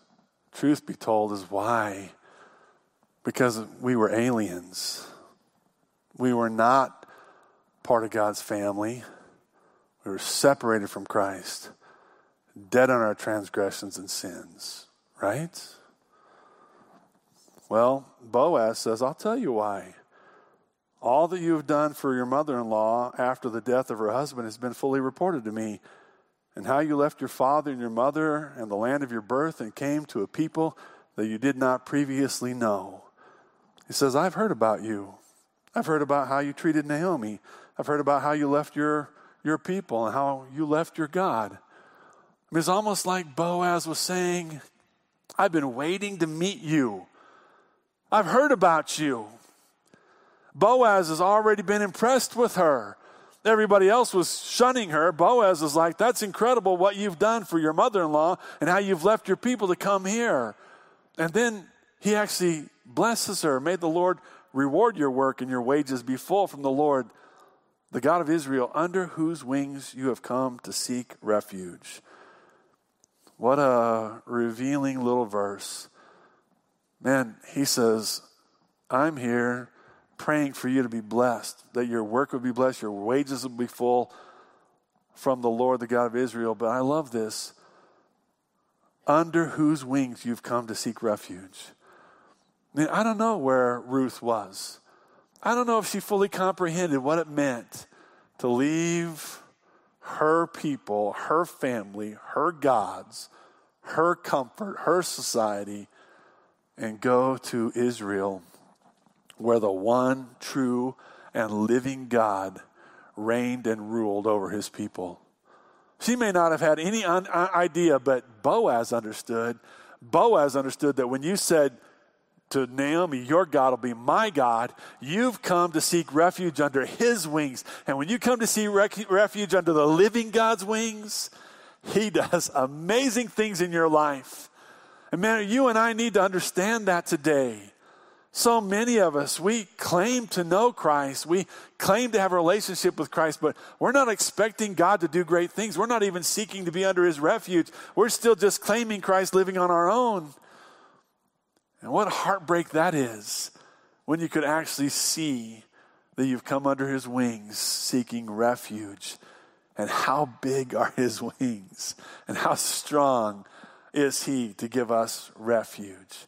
truth be told, is why because we were aliens. We were not part of God's family. We were separated from Christ, dead on our transgressions and sins, right? Well, Boaz says, I'll tell you why. All that you have done for your mother in law after the death of her husband has been fully reported to me, and how you left your father and your mother and the land of your birth and came to a people that you did not previously know. He says, I've heard about you. I've heard about how you treated Naomi. I've heard about how you left your, your people and how you left your God. I mean, it's almost like Boaz was saying, I've been waiting to meet you. I've heard about you. Boaz has already been impressed with her. Everybody else was shunning her. Boaz is like, That's incredible what you've done for your mother in law and how you've left your people to come here. And then he actually blesses her. May the Lord reward your work and your wages be full from the Lord, the God of Israel, under whose wings you have come to seek refuge. What a revealing little verse. Man, he says, I'm here praying for you to be blessed, that your work would be blessed, your wages would be full from the Lord, the God of Israel. But I love this under whose wings you've come to seek refuge. I mean, I don't know where Ruth was. I don't know if she fully comprehended what it meant to leave her people, her family, her gods, her comfort, her society, and go to Israel, where the one true and living God reigned and ruled over his people. She may not have had any uh, idea, but Boaz understood. Boaz understood that when you said, to Naomi, Your God will be my God. You've come to seek refuge under His wings. And when you come to seek refuge under the living God's wings, He does amazing things in your life. And man, you and I need to understand that today. So many of us, we claim to know Christ. We claim to have a relationship with Christ, but we're not expecting God to do great things. We're not even seeking to be under his refuge. We're still just claiming Christ living on our own. And what a heartbreak that is when you could actually see that you've come under his wings seeking refuge. And how big are his wings? And how strong is he to give us refuge?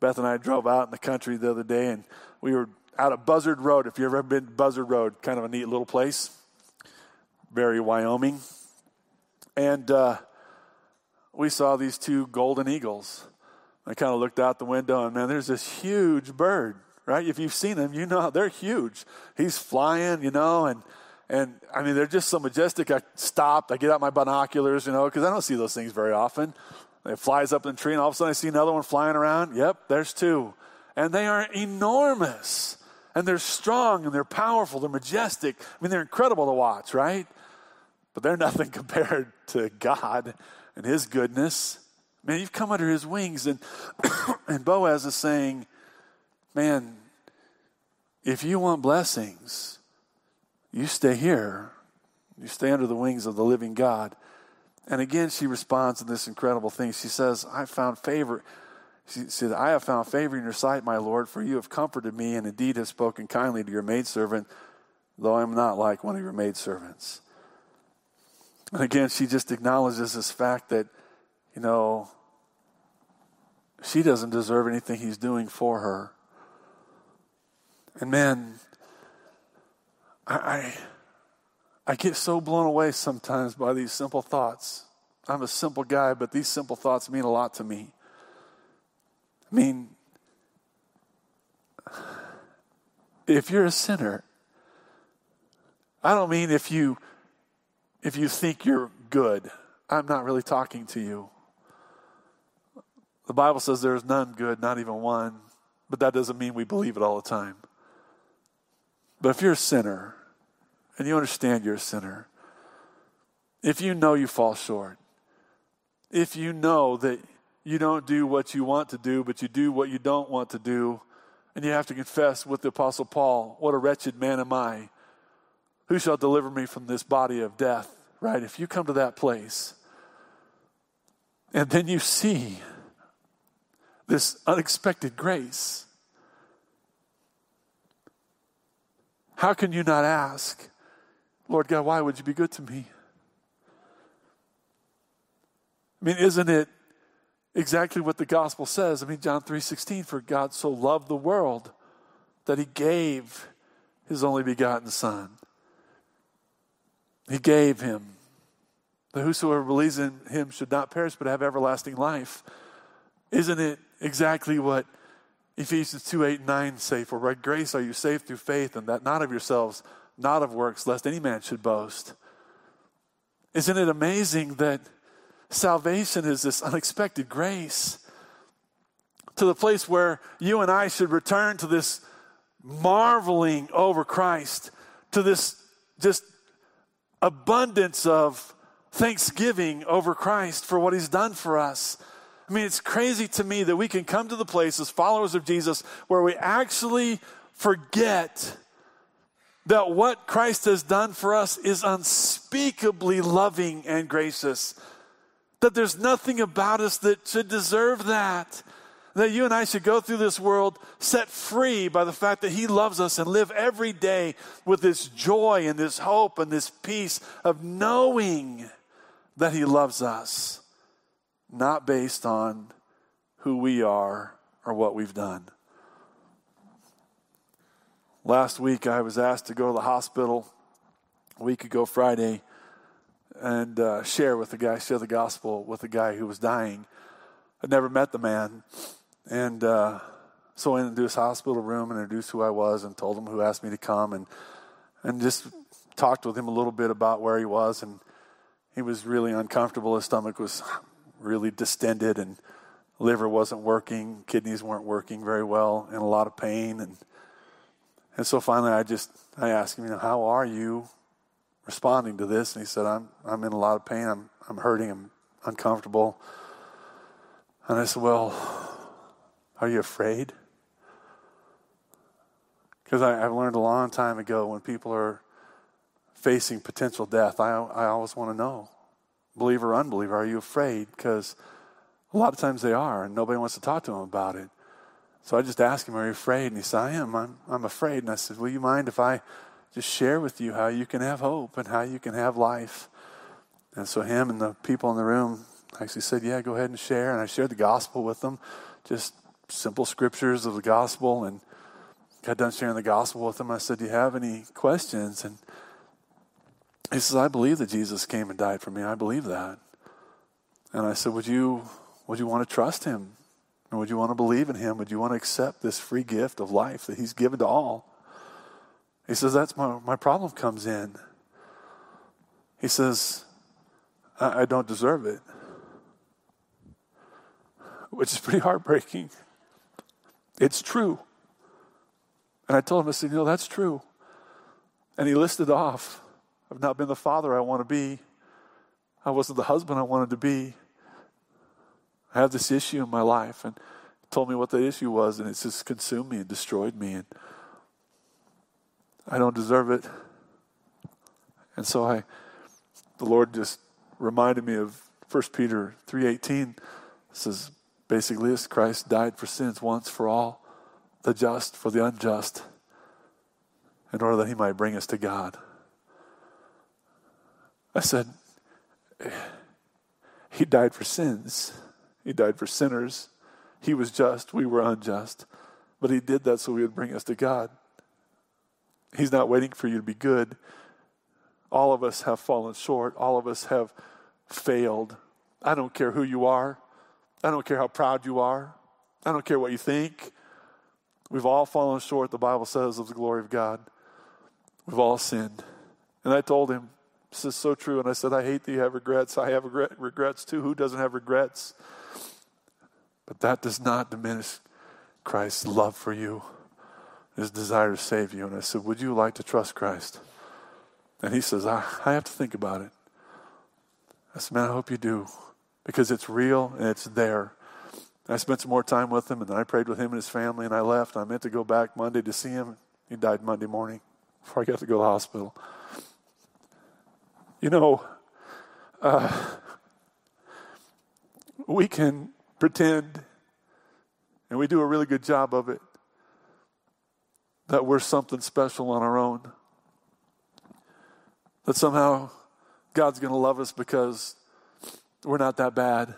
Beth and I drove out in the country the other day, and we were out at Buzzard Road. If you've ever been to Buzzard Road, kind of a neat little place, very Wyoming. And uh, we saw these two golden eagles. I kind of looked out the window, and man, there's this huge bird, right? If you've seen them, you know they're huge. He's flying, you know, and and I mean they're just so majestic. I stopped, I get out my binoculars, you know, because I don't see those things very often. It flies up in the tree, and all of a sudden I see another one flying around. Yep, there's two. And they are enormous. And they're strong and they're powerful. They're majestic. I mean, they're incredible to watch, right? But they're nothing compared to God and His goodness. Man, you've come under His wings. And, and Boaz is saying, man, if you want blessings, you stay here. You stay under the wings of the living God. And again, she responds to this incredible thing. She says, I found favor. She said, I have found favor in your sight, my Lord, for you have comforted me and indeed have spoken kindly to your maidservant, though I am not like one of your maidservants. And again, she just acknowledges this fact that, you know, she doesn't deserve anything he's doing for her. And man, I, I I get so blown away sometimes by these simple thoughts. I'm a simple guy, but these simple thoughts mean a lot to me. I mean, if you're a sinner, I don't mean if you if you think you're good. I'm not really talking to you. The Bible says there is none good, not even one, but that doesn't mean we believe it all the time. But if you're a sinner, and you understand you're a sinner, if you know you fall short, if you know that you don't do what you want to do, but you do what you don't want to do, and you have to confess with the Apostle Paul, What a wretched man am I! Who shall deliver me from this body of death? Right? If you come to that place, and then you see this unexpected grace, how can you not ask, Lord God, why would you be good to me? I mean, isn't it exactly what the gospel says? I mean, John 3:16, for God so loved the world that he gave his only begotten son. He gave him that whosoever believes in him should not perish but have everlasting life. Isn't it exactly what Ephesians 2 8 and 9 say? For by grace are you saved through faith, and that not of yourselves, not of works, lest any man should boast. Isn't it amazing that salvation is this unexpected grace to the place where you and I should return to this marveling over Christ, to this just abundance of thanksgiving over Christ for what he's done for us. I mean, it's crazy to me that we can come to the place as followers of Jesus where we actually forget that what Christ has done for us is unspeakably loving and gracious. That there's nothing about us that should deserve that. That you and I should go through this world set free by the fact that He loves us and live every day with this joy and this hope and this peace of knowing that He loves us, not based on who we are or what we've done. Last week, I was asked to go to the hospital a week ago Friday and uh, share with the guy, share the gospel with the guy who was dying. I'd never met the man. And uh, so I introduced hospital room and introduced who I was and told him who asked me to come and, and just talked with him a little bit about where he was. And he was really uncomfortable. His stomach was really distended and liver wasn't working, kidneys weren't working very well, and a lot of pain. And, and so finally, I just I asked him, you know, how are you responding to this? And he said, I'm, I'm in a lot of pain. I'm, I'm hurting. I'm uncomfortable. And I said, well, are you afraid? Because I've learned a long time ago when people are facing potential death, I, I always want to know, believer or unbeliever, are you afraid? Because a lot of times they are, and nobody wants to talk to them about it. So I just asked him, Are you afraid? And he said, I am. I'm, I'm afraid. And I said, Will you mind if I just share with you how you can have hope and how you can have life? And so him and the people in the room actually said, Yeah, go ahead and share. And I shared the gospel with them, just simple scriptures of the gospel. And got done sharing the gospel with them. I said, Do you have any questions? And he says, I believe that Jesus came and died for me. I believe that. And I said, Would you would you want to trust him? Or would you want to believe in him? Would you want to accept this free gift of life that he's given to all? He says, That's my, my problem comes in. He says, I, I don't deserve it. Which is pretty heartbreaking. It's true. And I told him, I said, You know, that's true. And he listed off I've not been the father I want to be. I wasn't the husband I wanted to be. I have this issue in my life and told me what the issue was, and it's just consumed me and destroyed me. And I don't deserve it. And so I, the Lord just reminded me of 1 Peter 3.18. Says, basically Christ died for sins once for all, the just for the unjust, in order that he might bring us to God. I said, he died for sins. He died for sinners. He was just, we were unjust. But He did that so He would bring us to God. He's not waiting for you to be good. All of us have fallen short. All of us have failed. I don't care who you are. I don't care how proud you are. I don't care what you think. We've all fallen short, the Bible says, of the glory of God. We've all sinned. And I told him, This is so true. And I said, I hate that you have regrets. I have regrets too. Who doesn't have regrets? But that does not diminish Christ's love for you, his desire to save you. And I said, Would you like to trust Christ? And he says, I, I have to think about it. I said, Man, I hope you do, because it's real and it's there. I spent some more time with him, and then I prayed with him and his family, and I left. I meant to go back Monday to see him. He died Monday morning before I got to go to the hospital. You know, uh, we can pretend, and we do a really good job of it, that we're something special on our own. That somehow God's going to love us because we're not that bad.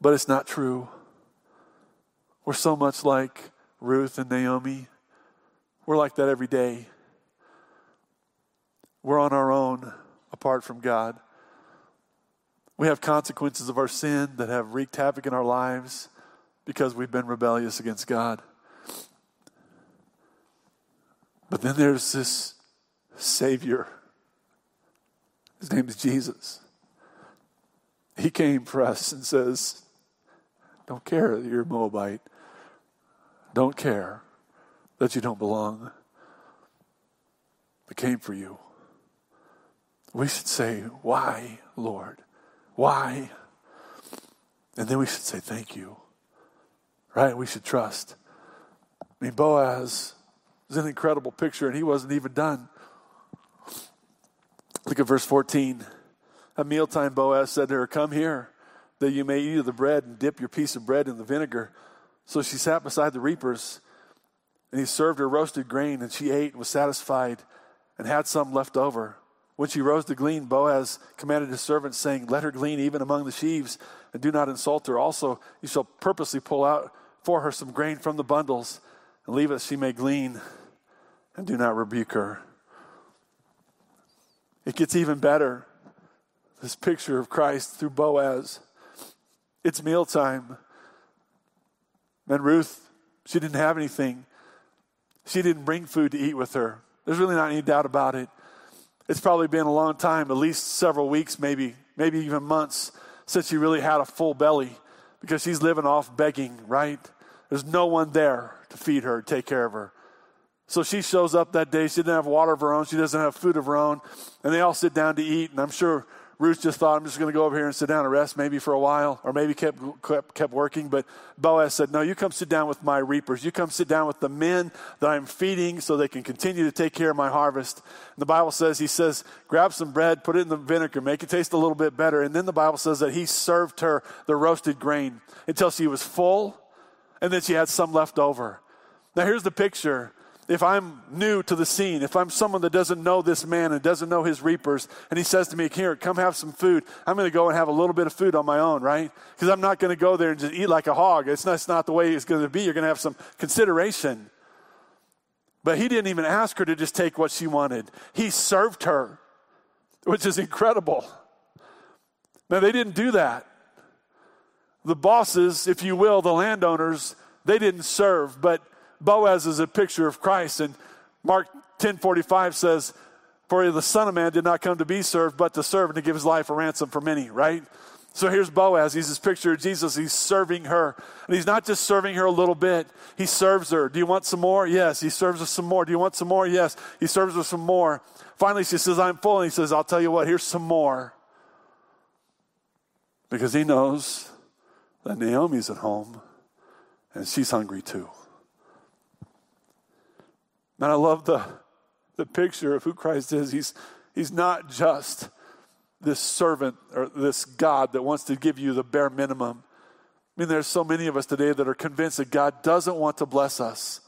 But it's not true. We're so much like Ruth and Naomi. We're like that every day. We're on our own apart from God. We have consequences of our sin that have wreaked havoc in our lives because we've been rebellious against God. But then there's this Savior. His name is Jesus. He came for us and says, Don't care that you're a Moabite. Don't care that you don't belong. But came for you. We should say, Why, Lord? Why? And then we should say, Thank you. Right? We should trust. I mean, Boaz is an incredible picture, and he wasn't even done. Look at verse 14. At mealtime, Boaz said to her, Come here, that you may eat of the bread and dip your piece of bread in the vinegar. So she sat beside the reapers, and he served her roasted grain, and she ate and was satisfied and had some left over. When she rose to glean, Boaz commanded his servants, saying, Let her glean even among the sheaves, and do not insult her. Also, you shall purposely pull out for her some grain from the bundles, and leave it she may glean, and do not rebuke her. It gets even better. This picture of Christ through Boaz. It's mealtime. And Ruth, she didn't have anything. She didn't bring food to eat with her. There's really not any doubt about it. It's probably been a long time, at least several weeks, maybe, maybe even months, since she really had a full belly. because she's living off begging, right? There's no one there to feed her, take care of her. So she shows up that day. She doesn't have water of her own. She doesn't have food of her own. And they all sit down to eat. And I'm sure Ruth just thought, I'm just going to go over here and sit down and rest maybe for a while, or maybe kept, kept, kept working. But Boaz said, No, you come sit down with my reapers. You come sit down with the men that I'm feeding so they can continue to take care of my harvest. And the Bible says, He says, grab some bread, put it in the vinegar, make it taste a little bit better. And then the Bible says that He served her the roasted grain until she was full, and then she had some left over. Now, here's the picture if I'm new to the scene, if I'm someone that doesn't know this man and doesn't know his reapers, and he says to me, Here, come have some food, I'm going to go and have a little bit of food on my own, right? Because I'm not going to go there and just eat like a hog. It's not, it's not the way it's going to be. You're going to have some consideration. But he didn't even ask her to just take what she wanted, he served her, which is incredible. Now, they didn't do that. The bosses, if you will, the landowners, they didn't serve, but Boaz is a picture of Christ. And Mark 10:45 says, "For the Son of Man did not come to be served, but to serve and to give his life a ransom for many." Right. So here's Boaz. He's this picture of Jesus. He's serving her. And he's not just serving her a little bit, he serves her. Do you want some more? Yes. He serves her some more. Do you want some more? Yes. He serves her some more. Finally, she says, I'm full. And he says, I'll tell you what, here's some more. Because he knows that Naomi's at home and she's hungry too. And I love the, the picture of who Christ is. He's, he's not just this servant or this God that wants to give you the bare minimum. I mean, there's so many of us today that are convinced that God doesn't want to bless us.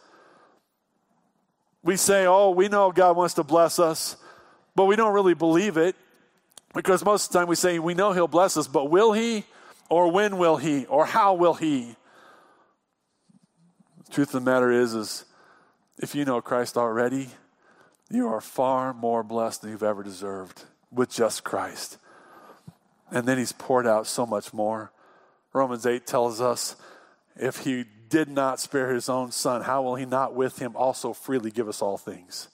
We say, oh, we know God wants to bless us, but we don't really believe it because most of the time we say we know He'll bless us, but will He? Or when will He? Or how will He? The truth of the matter is, is if you know Christ already, you are far more blessed than you've ever deserved with just Christ. And then he's poured out so much more. Romans 8 tells us if he did not spare his own son, how will he not with him also freely give us all things?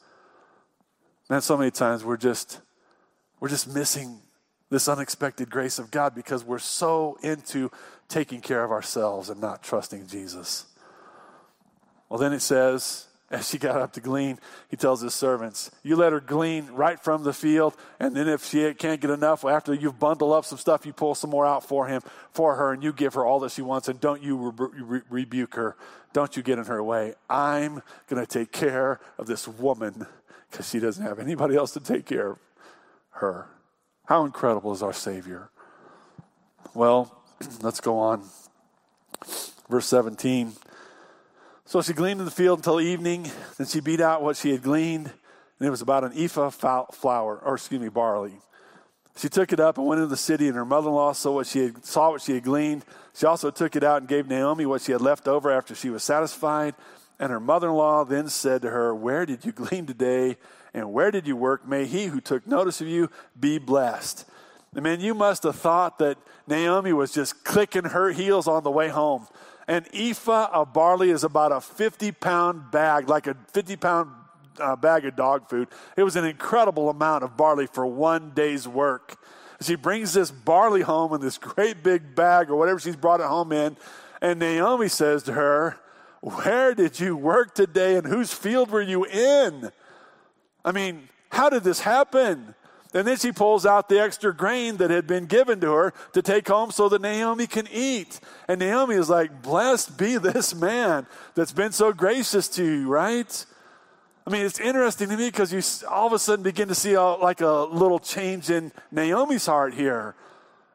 Man, so many times we're just we're just missing this unexpected grace of God because we're so into taking care of ourselves and not trusting Jesus. Well, then it says as she got up to glean, he tells his servants, You let her glean right from the field, and then if she can't get enough, after you've bundled up some stuff, you pull some more out for him, for her, and you give her all that she wants, and don't you re- re- rebuke her. Don't you get in her way. I'm going to take care of this woman because she doesn't have anybody else to take care of her. How incredible is our Savior? Well, let's go on. Verse 17. So she gleaned in the field until evening. Then she beat out what she had gleaned, and it was about an ephah flour, or excuse me, barley. She took it up and went into the city, and her mother-in-law saw what she saw what she had gleaned. She also took it out and gave Naomi what she had left over after she was satisfied. And her mother-in-law then said to her, "Where did you glean today, and where did you work? May he who took notice of you be blessed." I mean, you must have thought that Naomi was just clicking her heels on the way home. An ephah of barley is about a 50 pound bag, like a 50 pound uh, bag of dog food. It was an incredible amount of barley for one day's work. She brings this barley home in this great big bag or whatever she's brought it home in. And Naomi says to her, Where did you work today and whose field were you in? I mean, how did this happen? And then she pulls out the extra grain that had been given to her to take home so that Naomi can eat. And Naomi is like, Blessed be this man that's been so gracious to you, right? I mean, it's interesting to me because you all of a sudden begin to see a, like a little change in Naomi's heart here.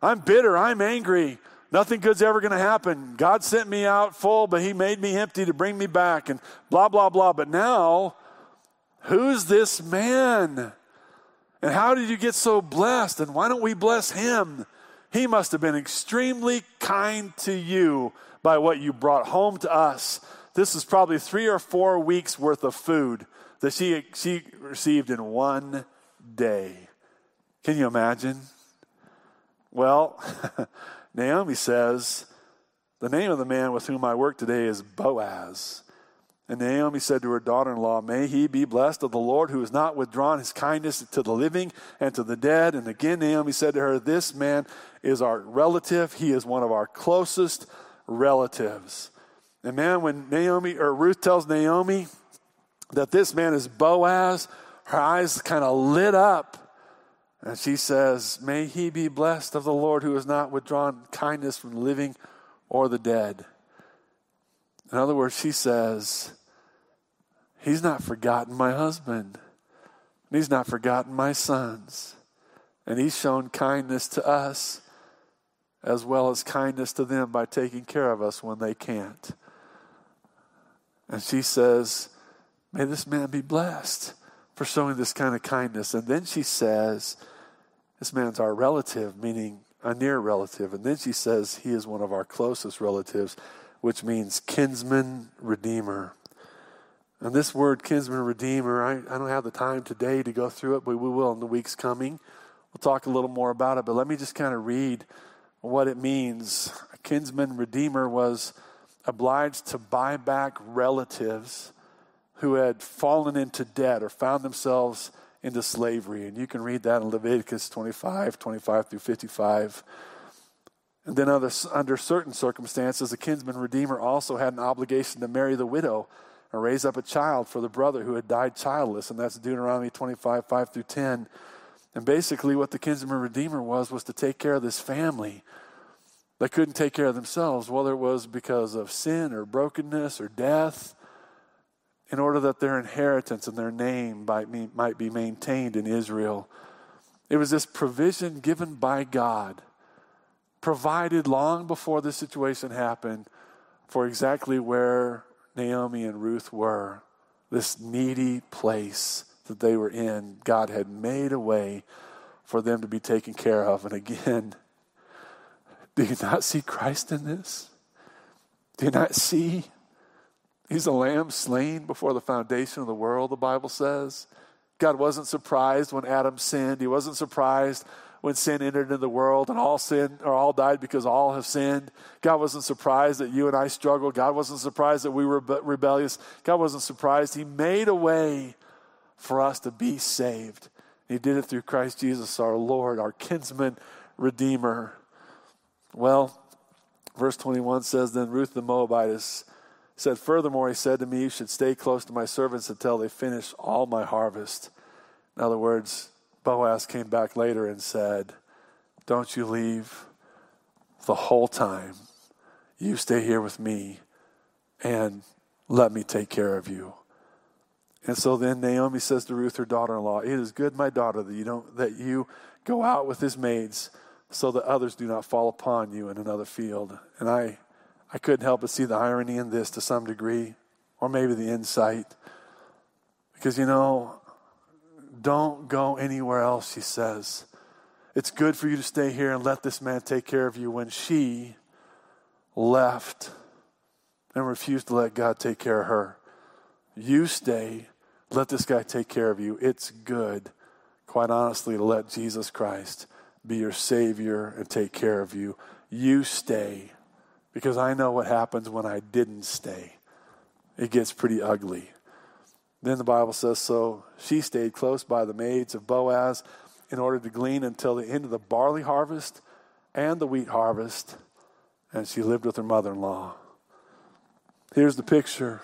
I'm bitter, I'm angry. Nothing good's ever going to happen. God sent me out full, but He made me empty to bring me back, and blah, blah, blah. But now, who's this man? And how did you get so blessed? And why don't we bless him? He must have been extremely kind to you by what you brought home to us. This is probably three or four weeks worth of food that she, she received in one day. Can you imagine? Well, Naomi says, The name of the man with whom I work today is Boaz. And Naomi said to her daughter in law, May he be blessed of the Lord, who has not withdrawn his kindness to the living and to the dead. And again, Naomi said to her, This man is our relative. He is one of our closest relatives. And man, when Naomi or Ruth tells Naomi that this man is Boaz, her eyes kind of lit up. And she says, May he be blessed of the Lord, who has not withdrawn kindness from the living or the dead. In other words, she says, He's not forgotten my husband, and He's not forgotten my sons, and He's shown kindness to us as well as kindness to them by taking care of us when they can't. And she says, May this man be blessed for showing this kind of kindness. And then she says, This man's our relative, meaning a near relative. And then she says, He is one of our closest relatives which means kinsman redeemer. And this word, kinsman redeemer, I, I don't have the time today to go through it, but we will in the weeks coming. We'll talk a little more about it, but let me just kind of read what it means. A kinsman redeemer was obliged to buy back relatives who had fallen into debt or found themselves into slavery. And you can read that in Leviticus 25, 25 through 55. And then, under, under certain circumstances, the kinsman redeemer also had an obligation to marry the widow and raise up a child for the brother who had died childless. And that's Deuteronomy 25, 5 through 10. And basically, what the kinsman redeemer was, was to take care of this family that couldn't take care of themselves, whether it was because of sin or brokenness or death, in order that their inheritance and their name might be, might be maintained in Israel. It was this provision given by God provided long before this situation happened for exactly where Naomi and Ruth were. This needy place that they were in, God had made a way for them to be taken care of. And again, do you not see Christ in this? Do you not see? He's a lamb slain before the foundation of the world, the Bible says. God wasn't surprised when Adam sinned. He wasn't surprised when sin entered into the world and all sin or all died because all have sinned. God wasn't surprised that you and I struggled. God wasn't surprised that we were rebellious. God wasn't surprised. He made a way for us to be saved. He did it through Christ Jesus, our Lord, our kinsman redeemer. Well, verse 21 says, Then Ruth the Moabitess said, Furthermore, he said to me, You should stay close to my servants until they finish all my harvest. In other words, Boaz came back later and said, Don't you leave the whole time. You stay here with me and let me take care of you. And so then Naomi says to Ruth, her daughter-in-law, "It is good, my daughter, that you don't that you go out with his maids, so that others do not fall upon you in another field." And I, I couldn't help but see the irony in this to some degree, or maybe the insight, because you know don't go anywhere else, she says. It's good for you to stay here and let this man take care of you when she left and refused to let God take care of her. You stay, let this guy take care of you. It's good, quite honestly, to let Jesus Christ be your Savior and take care of you. You stay, because I know what happens when I didn't stay. It gets pretty ugly. Then the Bible says, So she stayed close by the maids of Boaz in order to glean until the end of the barley harvest and the wheat harvest, and she lived with her mother in law. Here's the picture.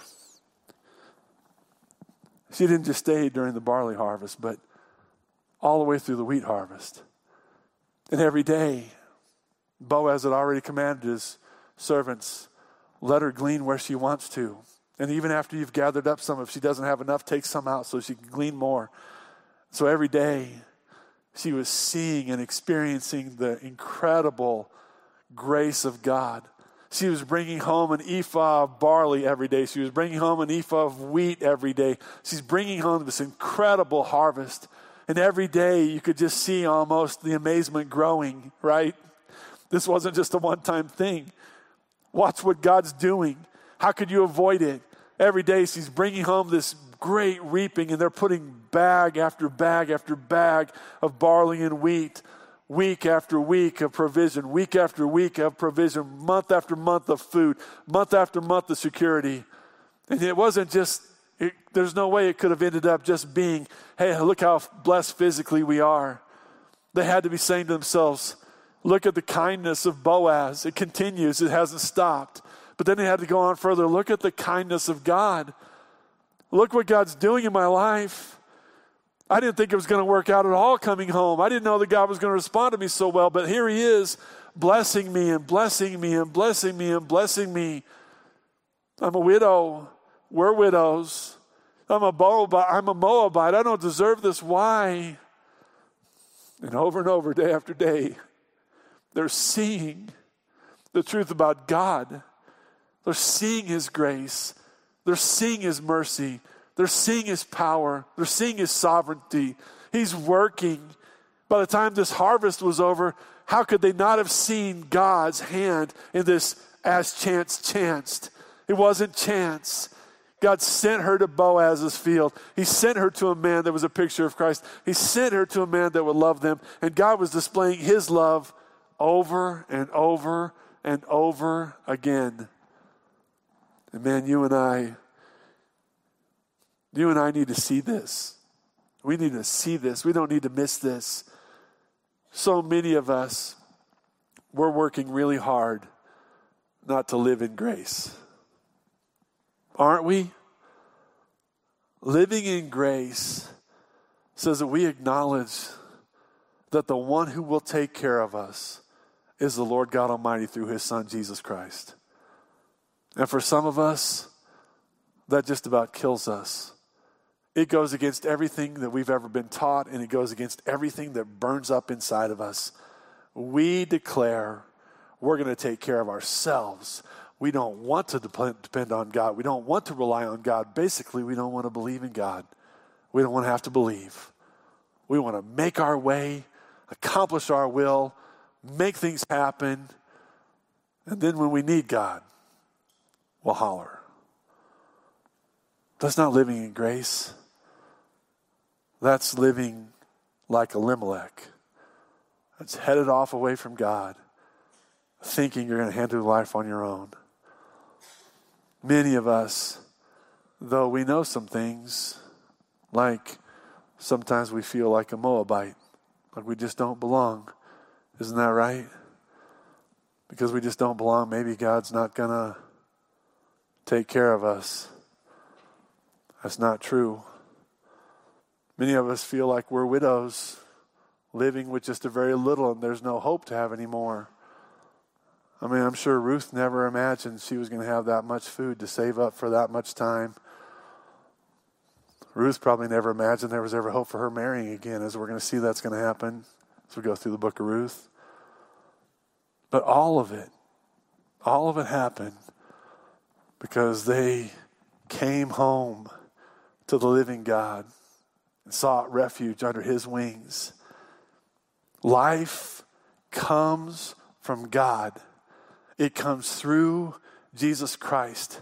She didn't just stay during the barley harvest, but all the way through the wheat harvest. And every day, Boaz had already commanded his servants, let her glean where she wants to. And even after you've gathered up some, if she doesn't have enough, take some out so she can glean more. So every day, she was seeing and experiencing the incredible grace of God. She was bringing home an ephah of barley every day. She was bringing home an ephah of wheat every day. She's bringing home this incredible harvest. And every day you could just see almost the amazement growing, right? This wasn't just a one time thing. Watch what God's doing. How could you avoid it? Every day she's bringing home this great reaping, and they're putting bag after bag after bag of barley and wheat, week after week of provision, week after week of provision, month after month of food, month after month of security. And it wasn't just, it, there's no way it could have ended up just being, hey, look how blessed physically we are. They had to be saying to themselves, look at the kindness of Boaz. It continues, it hasn't stopped. But then he had to go on further. Look at the kindness of God. Look what God's doing in my life. I didn't think it was going to work out at all coming home. I didn't know that God was going to respond to me so well, but here He is blessing me and blessing me and blessing me and blessing me. I'm a widow. We're widows. I'm a Moabite. I'm a Moabite. I don't deserve this. Why? And over and over, day after day, they're seeing the truth about God. They're seeing His grace. They're seeing His mercy. They're seeing His power. They're seeing His sovereignty. He's working. By the time this harvest was over, how could they not have seen God's hand in this as chance chanced? It wasn't chance. God sent her to Boaz's field. He sent her to a man that was a picture of Christ. He sent her to a man that would love them. And God was displaying his love over and over and over again. And man, you and I, you and I need to see this. We need to see this. We don't need to miss this. So many of us, we're working really hard not to live in grace. Aren't we? Living in grace says that we acknowledge that the one who will take care of us is the Lord God Almighty through his Son, Jesus Christ. And for some of us, that just about kills us. It goes against everything that we've ever been taught, and it goes against everything that burns up inside of us. We declare we're going to take care of ourselves. We don't want to depend on God. We don't want to rely on God. Basically, we don't want to believe in God. We don't want to have to believe. We want to make our way, accomplish our will, make things happen, and then when we need God, we'll holler. That's not living in grace. That's living like a Elimelech. That's headed off away from God, thinking you're going to handle life on your own. Many of us, though we know some things, like sometimes we feel like a Moabite, like we just don't belong. Isn't that right? Because we just don't belong, maybe God's not going to take care of us. That's not true. Many of us feel like we're widows, living with just a very little, and there's no hope to have any more. I mean, I'm sure Ruth never imagined she was going to have that much food to save up for that much time. Ruth probably never imagined there was ever hope for her marrying again, as we're going to see that's going to happen as we go through the book of Ruth. But all of it, all of it happened because they came home to the living God and sought refuge under his wings. Life comes from God. It comes through Jesus Christ.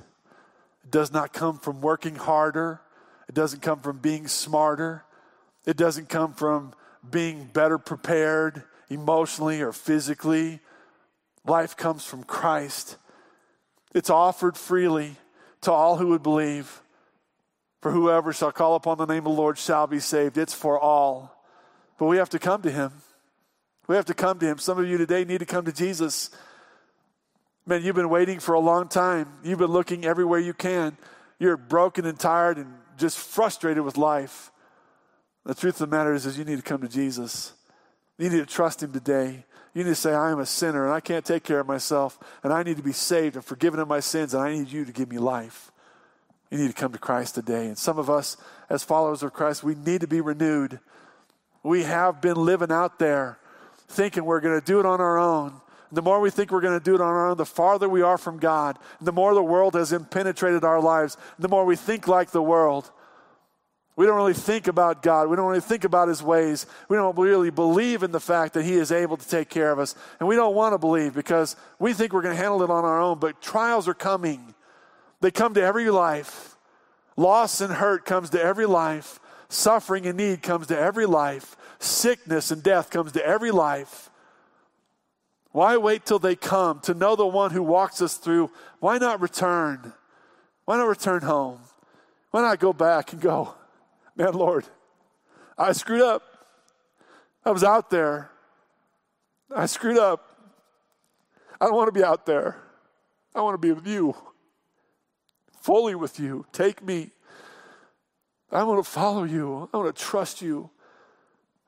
It does not come from working harder. It doesn't come from being smarter. It doesn't come from being better prepared emotionally or physically. Life comes from Christ. It's offered freely to all who would believe. For whoever shall call upon the name of the Lord shall be saved. It's for all. But we have to come to Him. We have to come to Him. Some of you today need to come to Jesus. Man, you've been waiting for a long time. You've been looking everywhere you can. You're broken and tired and just frustrated with life. The truth of the matter is, is you need to come to Jesus. You need to trust Him today. You need to say, I am a sinner and I can't take care of myself, and I need to be saved and forgiven of my sins, and I need you to give me life. You need to come to Christ today. And some of us, as followers of Christ, we need to be renewed. We have been living out there thinking we're going to do it on our own. The more we think we're going to do it on our own, the farther we are from God. The more the world has impenetrated our lives, the more we think like the world. We don't really think about God. We don't really think about His ways. We don't really believe in the fact that He is able to take care of us. And we don't want to believe because we think we're going to handle it on our own. But trials are coming, they come to every life. Loss and hurt comes to every life. Suffering and need comes to every life. Sickness and death comes to every life. Why wait till they come to know the one who walks us through? Why not return? Why not return home? Why not go back and go, man, Lord, I screwed up. I was out there. I screwed up. I don't want to be out there. I want to be with you, fully with you. Take me. I want to follow you. I want to trust you.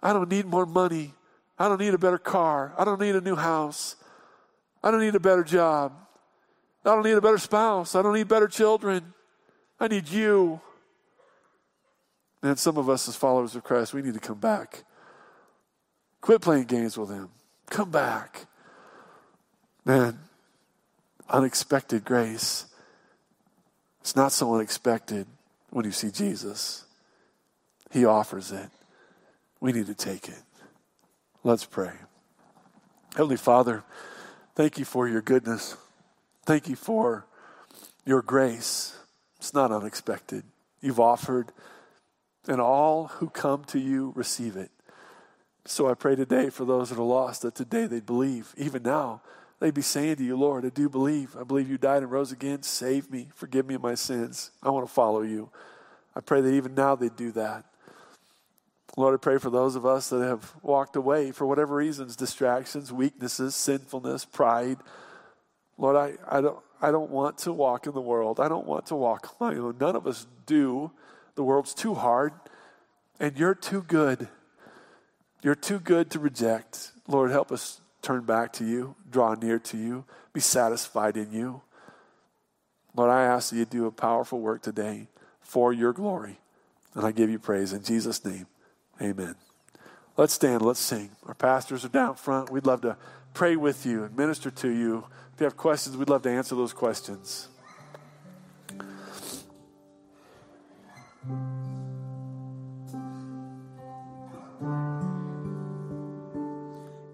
I don't need more money. I don't need a better car. I don't need a new house. I don't need a better job. I don't need a better spouse. I don't need better children. I need you. And some of us, as followers of Christ, we need to come back. Quit playing games with Him. Come back. Man, unexpected grace. It's not so unexpected when you see Jesus. He offers it. We need to take it. Let's pray. Heavenly Father, thank you for your goodness. Thank you for your grace. It's not unexpected. You've offered, and all who come to you receive it. So I pray today for those that are lost that today they'd believe, even now, they'd be saying to you, Lord, I do believe. I believe you died and rose again. Save me. Forgive me of my sins. I want to follow you. I pray that even now they'd do that. Lord, I pray for those of us that have walked away for whatever reasons distractions, weaknesses, sinfulness, pride. Lord, I, I, don't, I don't want to walk in the world. I don't want to walk on my own. None of us do. The world's too hard, and you're too good. You're too good to reject. Lord, help us turn back to you, draw near to you, be satisfied in you. Lord, I ask that you do a powerful work today for your glory. And I give you praise in Jesus' name. Amen. Let's stand, let's sing. Our pastors are down front. We'd love to pray with you and minister to you. If you have questions, we'd love to answer those questions.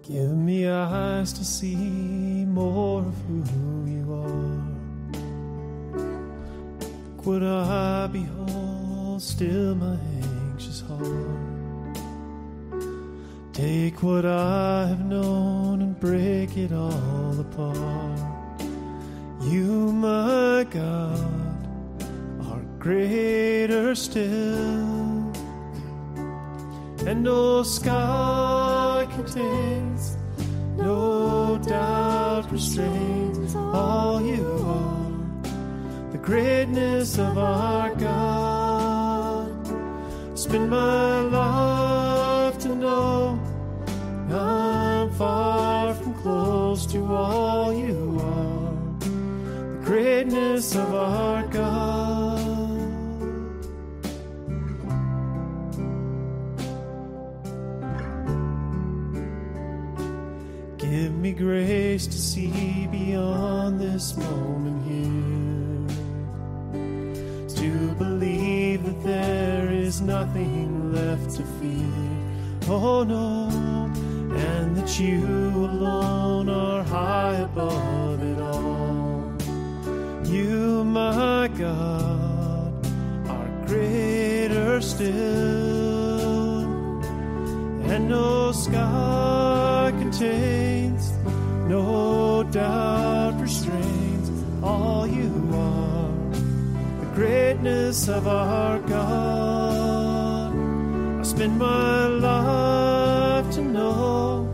Give me eyes to see more of who you are. Would I behold still my anxious heart? Take what I have known and break it all apart. You, my God, are greater still and no sky contains, no doubt restrains all you are. The greatness of our God. Spend my life to know I'm far from close to all you are. The greatness of our beyond this moment here. To believe that there is nothing left to fear. Oh no, and that you alone are high above it all. You, my God, are greater still and no sky contains, no doubt greatness of our God. I spend my life to know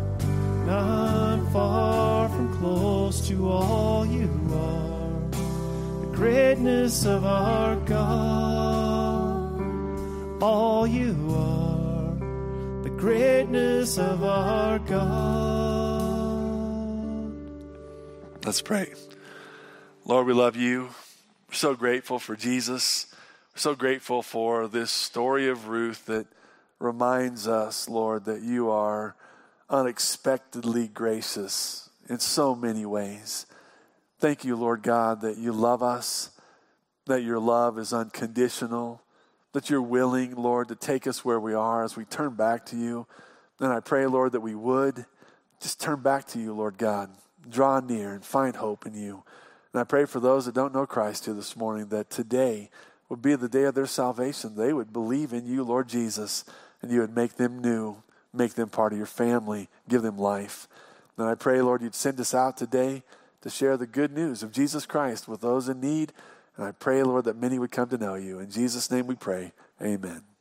I'm far from close to all you are. The greatness of our God. All you are the greatness of our God. Let's pray. Lord, we love you. We're so grateful for Jesus. We're so grateful for this story of Ruth that reminds us, Lord, that you are unexpectedly gracious in so many ways. Thank you, Lord God, that you love us, that your love is unconditional, that you're willing, Lord, to take us where we are as we turn back to you. And I pray, Lord, that we would just turn back to you, Lord God, draw near and find hope in you. And I pray for those that don't know Christ here this morning that today would be the day of their salvation. They would believe in you, Lord Jesus, and you would make them new, make them part of your family, give them life. And I pray, Lord, you'd send us out today to share the good news of Jesus Christ with those in need And I pray, Lord, that many would come to know you. In Jesus' name we pray. Amen.